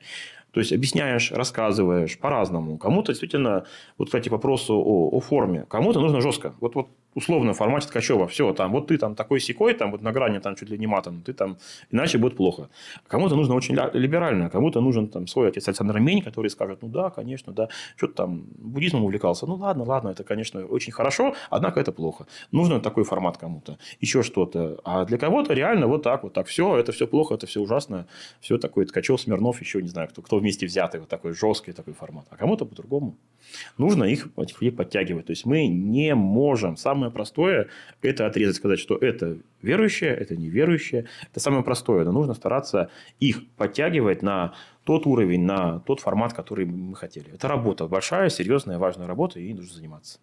То есть объясняешь, рассказываешь по-разному. Кому-то действительно, вот, кстати, к вопросу о, о форме, кому-то нужно жестко. Вот, вот условно в формате Ткачева, все, там, вот ты там такой секой, там, вот на грани там чуть ли не матом, ты там, иначе будет плохо. Кому-то нужно очень либерально, кому-то нужен там свой отец Александр Мень, который скажет, ну да, конечно, да, что-то там буддизмом увлекался, ну ладно, ладно, это, конечно, очень хорошо, однако это плохо. Нужно такой формат кому-то, еще что-то. А для кого-то реально вот так, вот так, все, это все плохо, это все ужасно, все такое Ткачев, Смирнов, еще не знаю, кто, кто вместе взятый, вот такой жесткий такой формат. А кому-то по-другому. Нужно их, этих людей подтягивать. То есть мы не можем. Самое простое – это отрезать, сказать, что это верующие, это неверующие. Это самое простое. Но нужно стараться их подтягивать на тот уровень, на тот формат, который мы хотели. Это работа большая, серьезная, важная работа, и ей нужно заниматься.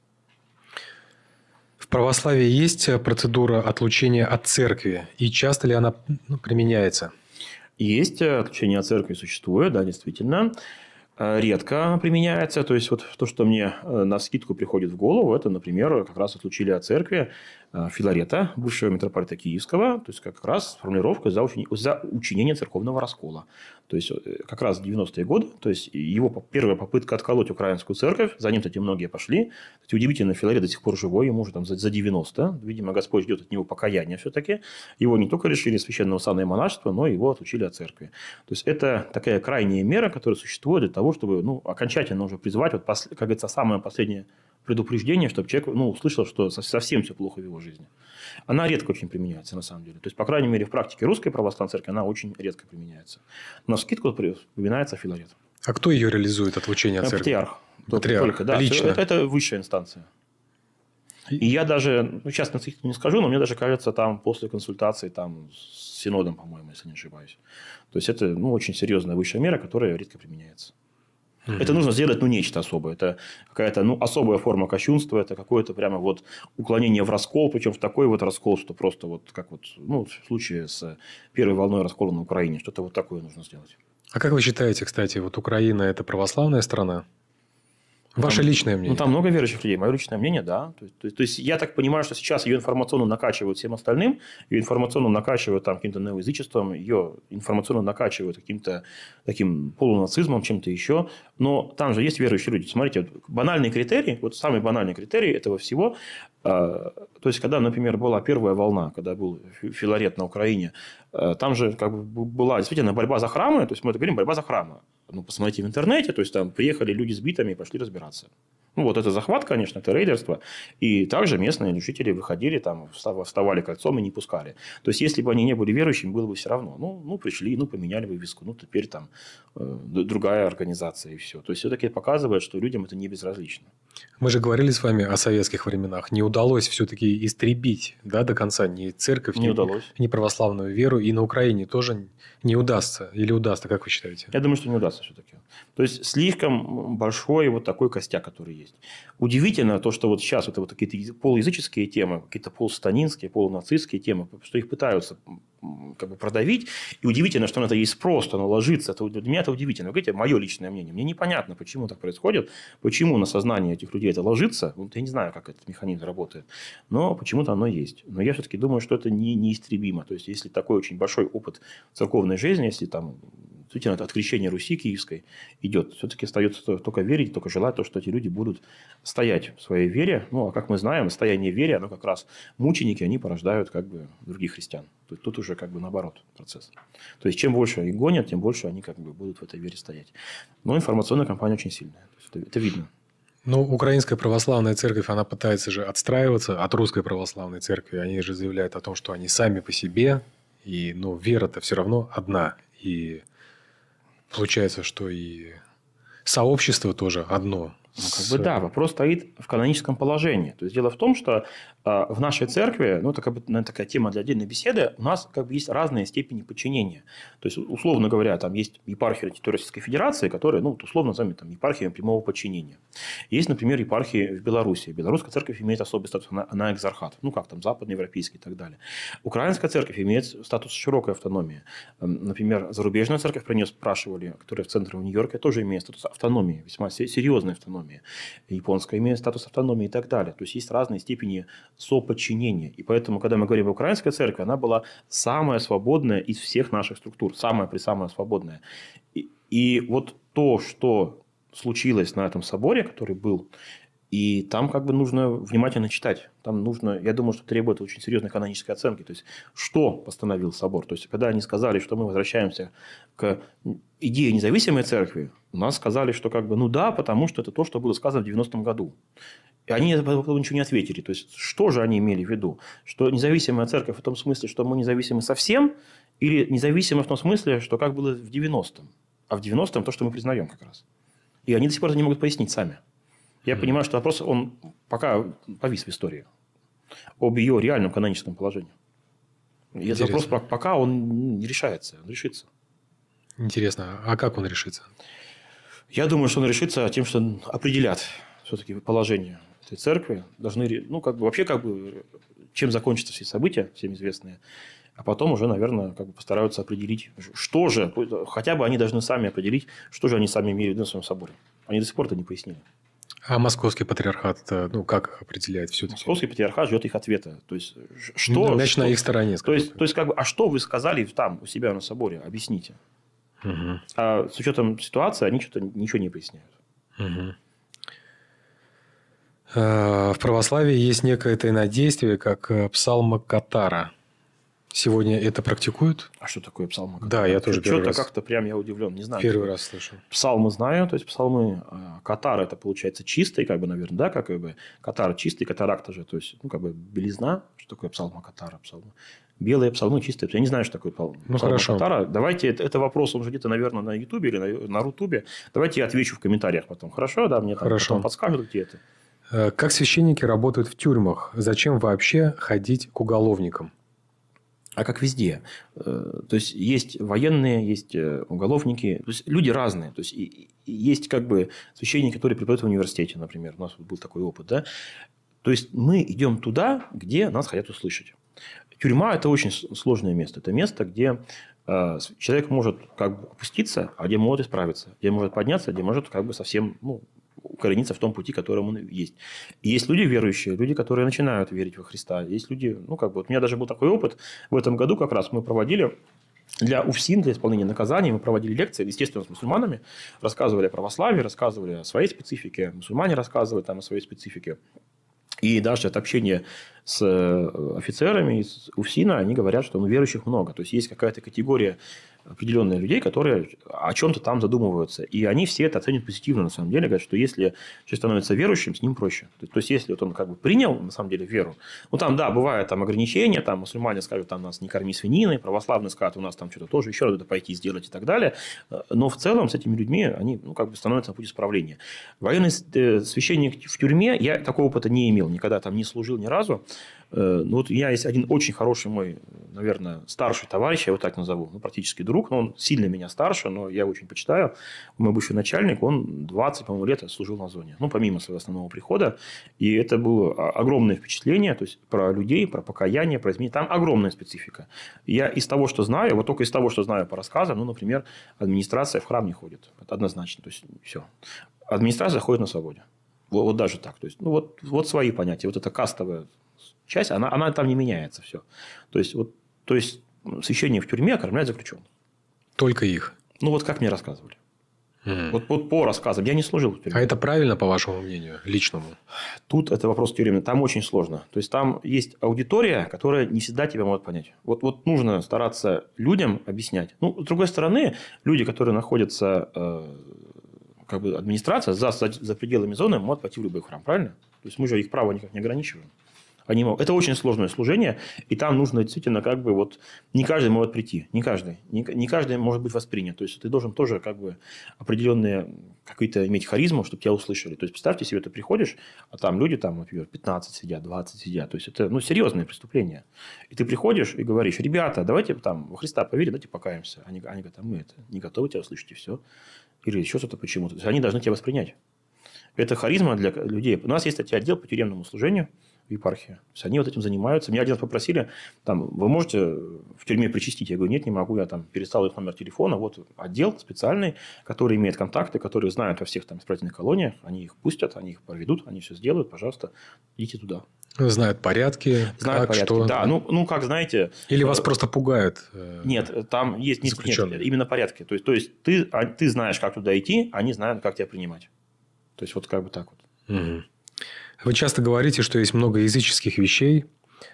В православии есть процедура отлучения от церкви, и часто ли она ну, применяется? Есть отлучение от церкви существует, да, действительно. Э, редко применяется. То есть, вот то, что мне э, на скидку приходит в голову, это, например, как раз отлучили от церкви Филарета, бывшего митрополита Киевского, то есть как раз формулировка за, учени... за учинение церковного раскола. То есть э, как раз 90-е годы, то есть его первая попытка отколоть украинскую церковь, за ним, кстати, многие пошли. Кстати, удивительно, Филарет до сих пор живой, ему уже там за 90. Видимо, Господь ждет от него покаяния все-таки. Его не только лишили священного сана и монашества, но его отлучили от церкви. То есть это такая крайняя мера, которая существует для того, чтобы ну, окончательно уже призвать, вот, как говорится, самое последнее предупреждение, чтобы человек ну, услышал, что совсем все плохо в его жизни. Она редко очень применяется, на самом деле. То есть, по крайней мере, в практике русской православной церкви она очень редко применяется. На скидку упоминается Филарет. А кто ее реализует, отлучение от церкви? Патриарх. Патриарх. Только, да, Лично. Это, это высшая инстанция. И я даже, ну, сейчас не скажу, но мне даже кажется, там после консультации там, с синодом, по-моему, если не ошибаюсь. То есть, это ну, очень серьезная высшая мера, которая редко применяется. Mm-hmm. Это нужно сделать, ну, нечто особое. Это какая-то, ну, особая форма кощунства, это какое-то прямо вот уклонение в раскол, причем в такой вот раскол, что просто вот, как вот, ну, в случае с первой волной раскола на Украине, что-то вот такое нужно сделать. А как вы считаете, кстати, вот Украина – это православная страна? Ваше там, личное мнение? Ну, там много верующих людей. Мое личное мнение, да. То есть, то, то есть, я так понимаю, что сейчас ее информационно накачивают всем остальным, ее информационно накачивают там каким-то неоязычеством, ее информационно накачивают каким-то таким полунацизмом, чем-то еще. Но там же есть верующие люди. Смотрите, вот, банальный критерий, вот самый банальный критерий этого всего, э, то есть, когда, например, была первая волна, когда был филарет на Украине, э, там же как бы была действительно борьба за храмы, то есть, мы это говорим, борьба за храмы ну, посмотрите в интернете, то есть там приехали люди с битами и пошли разбираться. Ну, вот это захват, конечно, это рейдерство. И также местные жители выходили, там, вставали кольцом и не пускали. То есть, если бы они не были верующими, было бы все равно. Ну, ну пришли, ну, поменяли бы виску, ну, теперь там э, другая организация и все. То есть, все-таки показывает, что людям это не безразлично. Мы же говорили с вами о советских временах. Не удалось все-таки истребить да, до конца ни церковь, не ни, удалось. ни православную веру. И на Украине тоже не удастся. Или удастся, как вы считаете? Я думаю, что не удастся все-таки. То есть, слишком большой вот такой костяк, который есть. Удивительно то, что вот сейчас вот, вот какие-то полуязыческие темы, какие-то полусатанинские, полунацистские темы, что их пытаются как бы продавить. И удивительно, что на это есть спрос, что оно ложится. Это, для меня это удивительно. Вы говорите, мое личное мнение. Мне непонятно, почему так происходит, почему на сознание этих людей это ложится. Вот я не знаю, как этот механизм работает, но почему-то оно есть. Но я все-таки думаю, что это не, неистребимо. То есть, если такой очень большой опыт церковной жизни, если там действительно от крещения Руси киевской идет. Все-таки остается только верить, только желать то, что эти люди будут стоять в своей вере. Ну, а как мы знаем, стояние вере, оно как раз мученики, они порождают как бы других христиан. Тут, тут уже как бы наоборот процесс. То есть, чем больше их гонят, тем больше они как бы будут в этой вере стоять. Но информационная кампания очень сильная. Это, это видно. Ну, украинская православная церковь, она пытается же отстраиваться от русской православной церкви. Они же заявляют о том, что они сами по себе, и, ну, вера-то все равно одна. И Получается, что и сообщество тоже одно. Ну, как бы да, вопрос стоит в каноническом положении. То есть дело в том, что э, в нашей церкви, ну это как бы наверное, такая тема для отдельной беседы, у нас как бы есть разные степени подчинения. То есть условно говоря, там есть епархия территории Российской Федерации, которая, ну условно назовем там епархия прямого подчинения. Есть, например, епархии в Беларуси. Белорусская церковь имеет особый статус, она, она экзархат, ну как там западноевропейский и так далее. Украинская церковь имеет статус широкой автономии. Например, зарубежная церковь, про нее спрашивали, которая в центре в Нью-Йорке, тоже имеет статус автономии, весьма серьезной автономии автономии. Японская имеет статус автономии и так далее. То есть есть разные степени соподчинения. И поэтому, когда мы говорим о Украинской церкви, она была самая свободная из всех наших структур. Самая при самая свободная. И, и вот то, что случилось на этом соборе, который был, и там как бы нужно внимательно читать. Там нужно, я думаю, что требует очень серьезной канонической оценки. То есть, что постановил собор? То есть, когда они сказали, что мы возвращаемся к идее независимой церкви, у нас сказали, что как бы, ну да, потому что это то, что было сказано в 90-м году. И они ничего не ответили. То есть, что же они имели в виду? Что независимая церковь в том смысле, что мы независимы совсем, или независимы в том смысле, что как было в 90-м? А в 90-м то, что мы признаем как раз. И они до сих пор не могут пояснить сами. Я понимаю, что вопрос, он пока повис в истории. Об ее реальном каноническом положении. И этот вопрос пока он не решается, он решится. Интересно, а как он решится? Я думаю, что он решится тем, что определят все-таки положение этой церкви. Должны, ну, как бы, вообще, как бы, чем закончатся все события, всем известные. А потом уже, наверное, как бы постараются определить, что же, хотя бы они должны сами определить, что же они сами имели в своем соборе. Они до сих пор это не пояснили. А московский патриархат, ну, как определяет все-таки? Московский патриархат ждет их ответа. То есть, что... Значит, что, на их стороне. То есть, то есть, как бы, а что вы сказали там, у себя на соборе? Объясните. Угу. А с учетом ситуации они что-то ничего не поясняют. Угу. В православии есть некое тайнодействие, как э, псалма Катара – Сегодня это практикуют? А что такое псалмы? Да, я тоже первый раз. как-то прям я удивлен, не знаю. Первый раз слышу. Псалмы знаю, то есть псалмы а, катар это получается чистый, как бы, наверное, да, как бы катар чистый, катаракта же, то есть, ну, как бы белизна, что такое псалма катара, псалмы. Белые псалмы, чистые. Я не знаю, что такое псалма. Ну, хорошо. Катара. Давайте, это, это вопрос, он же где-то, наверное, на Ютубе или на, на Рутубе. Давайте я отвечу в комментариях потом. Хорошо, да, мне там Хорошо. потом подскажут, где это. Э, как священники работают в тюрьмах? Зачем вообще ходить к уголовникам? А как везде. Э, то есть есть военные, есть э, уголовники, то есть люди разные. То есть есть как бы священники, которые преподают в университете, например. У нас был такой опыт, да. То есть мы идем туда, где нас хотят услышать. Тюрьма – это очень сложное место. Это место, где э, человек может как бы опуститься, а где может исправиться, где может подняться, где может как бы совсем ну, укорениться в том пути, которым он есть. И есть люди верующие, люди, которые начинают верить во Христа. Есть люди, ну, как бы, вот у меня даже был такой опыт. В этом году как раз мы проводили для УФСИН, для исполнения наказаний, мы проводили лекции, естественно, с мусульманами, рассказывали о православии, рассказывали о своей специфике, мусульмане рассказывали там о своей специфике. И даже от общения с э, офицерами из УФСИНа, они говорят, что ну, верующих много. То есть, есть какая-то категория определенные людей, которые о чем-то там задумываются. И они все это оценят позитивно, на самом деле. Говорят, что если человек становится верующим, с ним проще. То, есть, если вот он как бы принял, на самом деле, веру, ну, там, да, бывают там ограничения, там мусульмане скажут, там, нас не корми свининой, православные скажут, у нас там что-то тоже еще надо пойти сделать и так далее. Но в целом с этими людьми они, ну, как бы становятся на путь исправления. Военный э, священник в тюрьме, я такого опыта не имел, никогда там не служил ни разу. Э, ну, вот у меня есть один очень хороший мой, наверное, старший товарищ, я его так назову, ну, практически друг, но он сильно меня старше, но я очень почитаю. Мой бывший начальник, он 20, по-моему, лет служил на зоне, ну, помимо своего основного прихода. И это было огромное впечатление, то есть, про людей, про покаяние, про изменение. Там огромная специфика. Я из того, что знаю, вот только из того, что знаю по рассказам, ну, например, администрация в храм не ходит. Это однозначно. То есть, все. Администрация ходит на свободе. Вот, вот даже так. То есть, ну, вот, вот свои понятия. Вот это кастовое часть, она, она там не меняется все. То есть, вот, то есть священник в тюрьме окормляет заключенных. Только их? Ну, вот как мне рассказывали. Mm. Вот, вот по рассказам. Я не служил в тюрьме. А это правильно, по вашему мнению, личному? Тут это вопрос тюремный. Там очень сложно. То есть, там есть аудитория, которая не всегда тебя может понять. Вот, вот нужно стараться людям объяснять. Ну, с другой стороны, люди, которые находятся э, как бы администрация за, за, за пределами зоны, могут пойти в любой храм, правильно? То есть, мы же их право никак не ограничиваем. Они могут. Это очень сложное служение, и там нужно действительно как бы вот не каждый может прийти, не каждый, не, не каждый может быть воспринят. То есть ты должен тоже как бы определенные какие-то иметь харизму, чтобы тебя услышали. То есть представьте себе, ты приходишь, а там люди там, например, 15 сидят, 20 сидят. То есть это ну, серьезное преступление. И ты приходишь и говоришь, ребята, давайте там во Христа поверим, давайте покаемся. Они, они говорят, а мы это не готовы тебя услышать, и все. Или еще что-то почему-то. То есть они должны тебя воспринять. Это харизма для людей. У нас есть, кстати, отдел по тюремному служению – епархия. То есть, они вот этим занимаются. Меня один раз попросили, там, вы можете в тюрьме причастить? Я говорю, нет, не могу. Я там перестал их номер телефона. Вот отдел специальный, который имеет контакты, которые знают во всех там исправительных колониях. Они их пустят, они их проведут, они все сделают. Пожалуйста, идите туда. Знают порядки. Знают как, порядки, что... да. Ну, ну, как знаете... Или вас э, просто пугают? Э, нет, там есть нет, нет, именно порядки. То есть, то есть ты, а, ты знаешь, как туда идти, они знают, как тебя принимать. То есть, вот как бы так вот. Угу. Вы часто говорите, что есть много языческих вещей,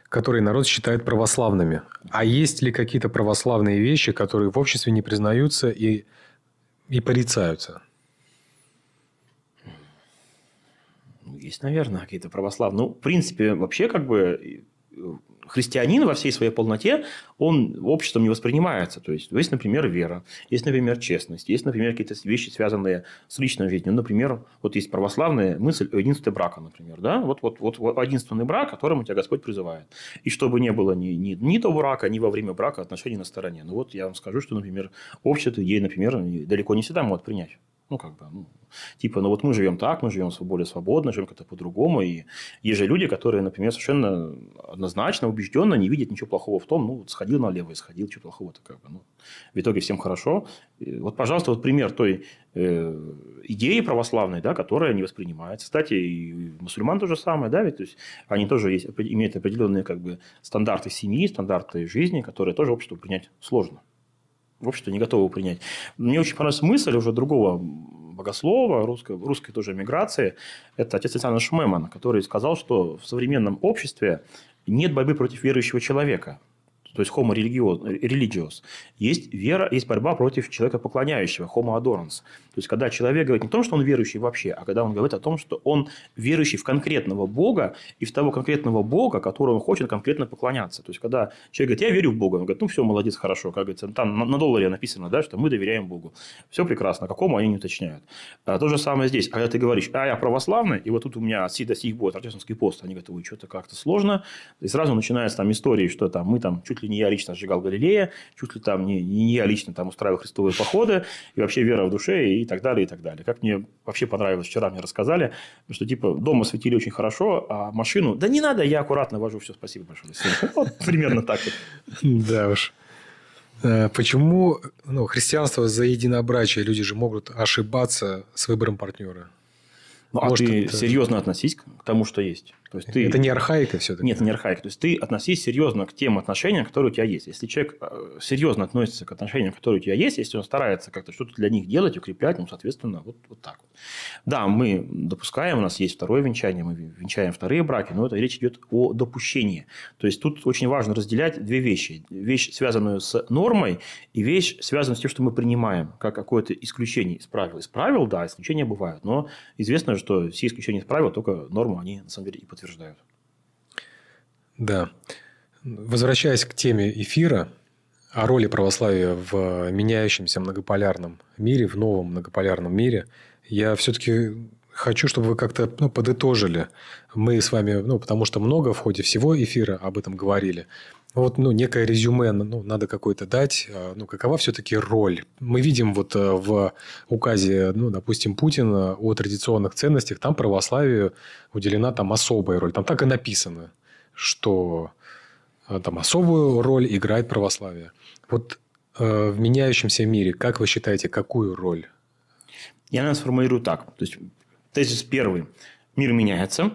которые народ считает православными. А есть ли какие-то православные вещи, которые в обществе не признаются и, и порицаются? Есть, наверное, какие-то православные. Ну, в принципе, вообще, как бы, христианин во всей своей полноте, он обществом не воспринимается. То есть, есть, например, вера, есть, например, честность, есть, например, какие-то вещи, связанные с личной жизнью. Ну, например, вот есть православная мысль о единстве брака, например. Да? Вот, вот, вот, единственный брак, которому тебя Господь призывает. И чтобы не было ни, ни, ни до брака, ни во время брака отношений на стороне. Ну, вот я вам скажу, что, например, общество ей, например, далеко не всегда могут принять. Ну, как бы, ну, типа, ну вот мы живем так, мы живем более свободно, живем как-то по-другому. И есть же люди, которые, например, совершенно однозначно, убежденно не видят ничего плохого в том, ну, вот сходил налево и сходил, что плохого-то как бы. Ну, в итоге всем хорошо. И вот, пожалуйста, вот пример той э, идеи православной, да, которая не воспринимается. Кстати, и мусульман то же самое, да, ведь то есть они тоже есть, имеют определенные как бы стандарты семьи, стандарты жизни, которые тоже обществу принять сложно общество не готово принять. Мне очень понравилась мысль уже другого богослова, русской, русской тоже миграции, это отец Александр Шмеман, который сказал, что в современном обществе нет борьбы против верующего человека то есть homo religious, есть вера, есть борьба против человека поклоняющего, homo adorans. То есть, когда человек говорит не о том, что он верующий вообще, а когда он говорит о том, что он верующий в конкретного Бога и в того конкретного Бога, которому он хочет конкретно поклоняться. То есть, когда человек говорит, я верю в Бога, он говорит, ну, все, молодец, хорошо. Как говорится, там на, долларе написано, да, что мы доверяем Богу. Все прекрасно, какому они не уточняют. А то же самое здесь. А когда ты говоришь, а я православный, и вот тут у меня от сих до сих будет рождественский пост, они говорят, ой, что-то как-то сложно. И сразу начинается там истории, что там мы там чуть ли не я лично сжигал Галилея, чуть ли там не, не я лично там устраивал христовые походы, и вообще вера в душе, и так далее, и так далее. Как мне вообще понравилось, вчера мне рассказали, что типа дома светили очень хорошо, а машину, да не надо, я аккуратно вожу, все, спасибо большое. Вот примерно так вот. Да уж. Э, почему ну, христианство за единобрачие? Люди же могут ошибаться с выбором партнера. Ну, а ты это... серьезно относись к тому, что есть. То есть ты... Это не архаика все-таки? Нет, не архаика. То есть ты относись серьезно к тем отношениям, которые у тебя есть. Если человек э, серьезно относится к отношениям, которые у тебя есть, если он старается как-то что-то для них делать, укреплять, ну, соответственно, вот, вот так вот. Да, мы допускаем, у нас есть второе венчание, мы венчаем вторые браки, но это речь идет о допущении. То есть тут очень важно разделять две вещи. Вещь, связанную с нормой, и вещь, связанную с тем, что мы принимаем, как какое-то исключение из правил. Из правил, да, исключения бывают, но известно, что все исключения из правил, только норму они на самом деле и подтверждают. Да. Возвращаясь к теме эфира, о роли православия в меняющемся многополярном мире, в новом многополярном мире, я все-таки хочу, чтобы вы как-то ну, подытожили. Мы с вами, ну, потому что много в ходе всего эфира об этом говорили. Вот, ну, некое резюме ну, надо какое-то дать. А, ну, какова все-таки роль? Мы видим вот э, в указе, ну, допустим, Путина о традиционных ценностях, там православию уделена там особая роль. Там так и написано, что э, там особую роль играет православие. Вот э, в меняющемся мире, как вы считаете, какую роль? Я, наверное, сформулирую так. То есть, тезис первый. Мир меняется.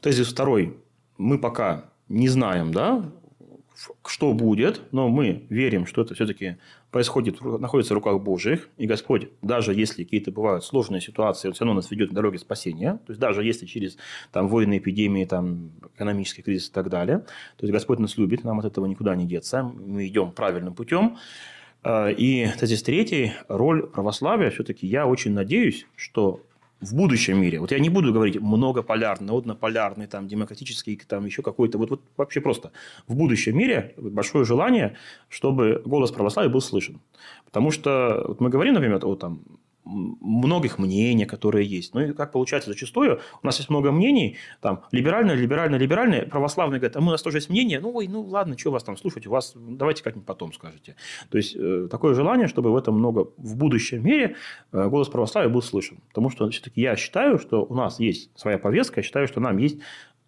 Тезис второй. Мы пока не знаем, да, что будет, но мы верим, что это все-таки происходит, находится в руках Божьих, и Господь, даже если какие-то бывают сложные ситуации, Он все равно нас ведет на дороге спасения, то есть даже если через там, войны, эпидемии, там, экономический кризис и так далее, то есть Господь нас любит, нам от этого никуда не деться, мы идем правильным путем. А, и тезис третий, роль православия, все-таки я очень надеюсь, что в будущем мире, вот я не буду говорить многополярный, однополярный, там, демократический, там, еще какой-то, вот, вот вообще просто в будущем мире большое желание, чтобы голос православия был слышен. Потому что вот мы говорим, например, о там, многих мнений, которые есть. Ну и как получается зачастую, у нас есть много мнений, там, либеральное, либеральное, либеральное, православные говорят, а мы, у нас тоже есть мнение, ну, ой, ну, ладно, что вас там слушать, у вас, давайте как-нибудь потом скажете. То есть, э, такое желание, чтобы в этом много, в будущем мире э, голос православия был слышен. Потому что, все-таки я считаю, что у нас есть своя повестка, я считаю, что нам есть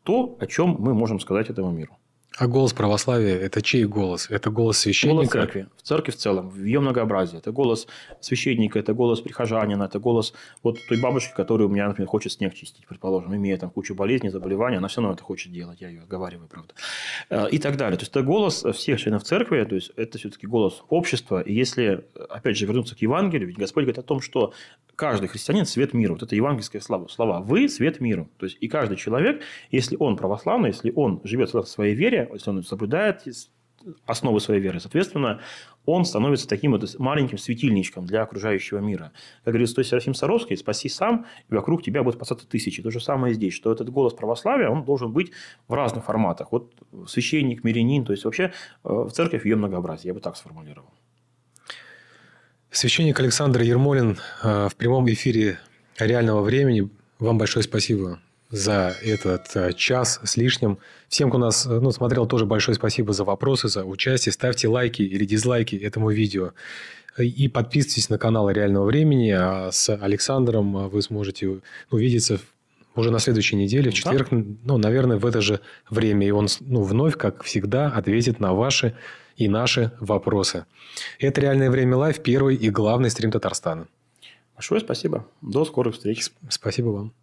то, о чем мы можем сказать этому миру. А голос православия – это чей голос? Это голос священника? Голос церкви. В церкви в целом, в ее многообразии. Это голос священника, это голос прихожанина, это голос вот той бабушки, которая у меня, например, хочет снег чистить, предположим, имея там кучу болезней, заболеваний, она все равно это хочет делать, я ее оговариваю, правда. Э, и так далее. То есть, это голос всех членов церкви, то есть, это все-таки голос общества. И если, опять же, вернуться к Евангелию, ведь Господь говорит о том, что каждый христианин – свет миру. Вот это евангельское слова. слова. Вы – свет миру. То есть, и каждый человек, если он православный, если он живет в своей вере, если он соблюдает основы своей веры, соответственно, он становится таким вот маленьким светильничком для окружающего мира. Как говорит Стой Серафим Саровский, спаси сам, и вокруг тебя будут спасаться тысячи. То же самое здесь, что этот голос православия, он должен быть в разных форматах. Вот священник, мирянин, то есть вообще э, в церковь ее многообразие, я бы так сформулировал. Священник Александр Ермолин э, в прямом эфире реального времени. Вам большое спасибо за этот э, час с лишним. Всем, кто нас э, ну, смотрел, тоже большое спасибо за вопросы, за участие. Ставьте лайки или дизлайки этому видео. И подписывайтесь на канал реального времени. А с Александром вы сможете увидеться уже на следующей неделе, в четверг, да. ну, наверное, в это же время. И он ну, вновь, как всегда, ответит на ваши и наши вопросы. Это «Реальное время live», первый и главный стрим Татарстана. Большое спасибо. До скорых встреч. Спасибо вам.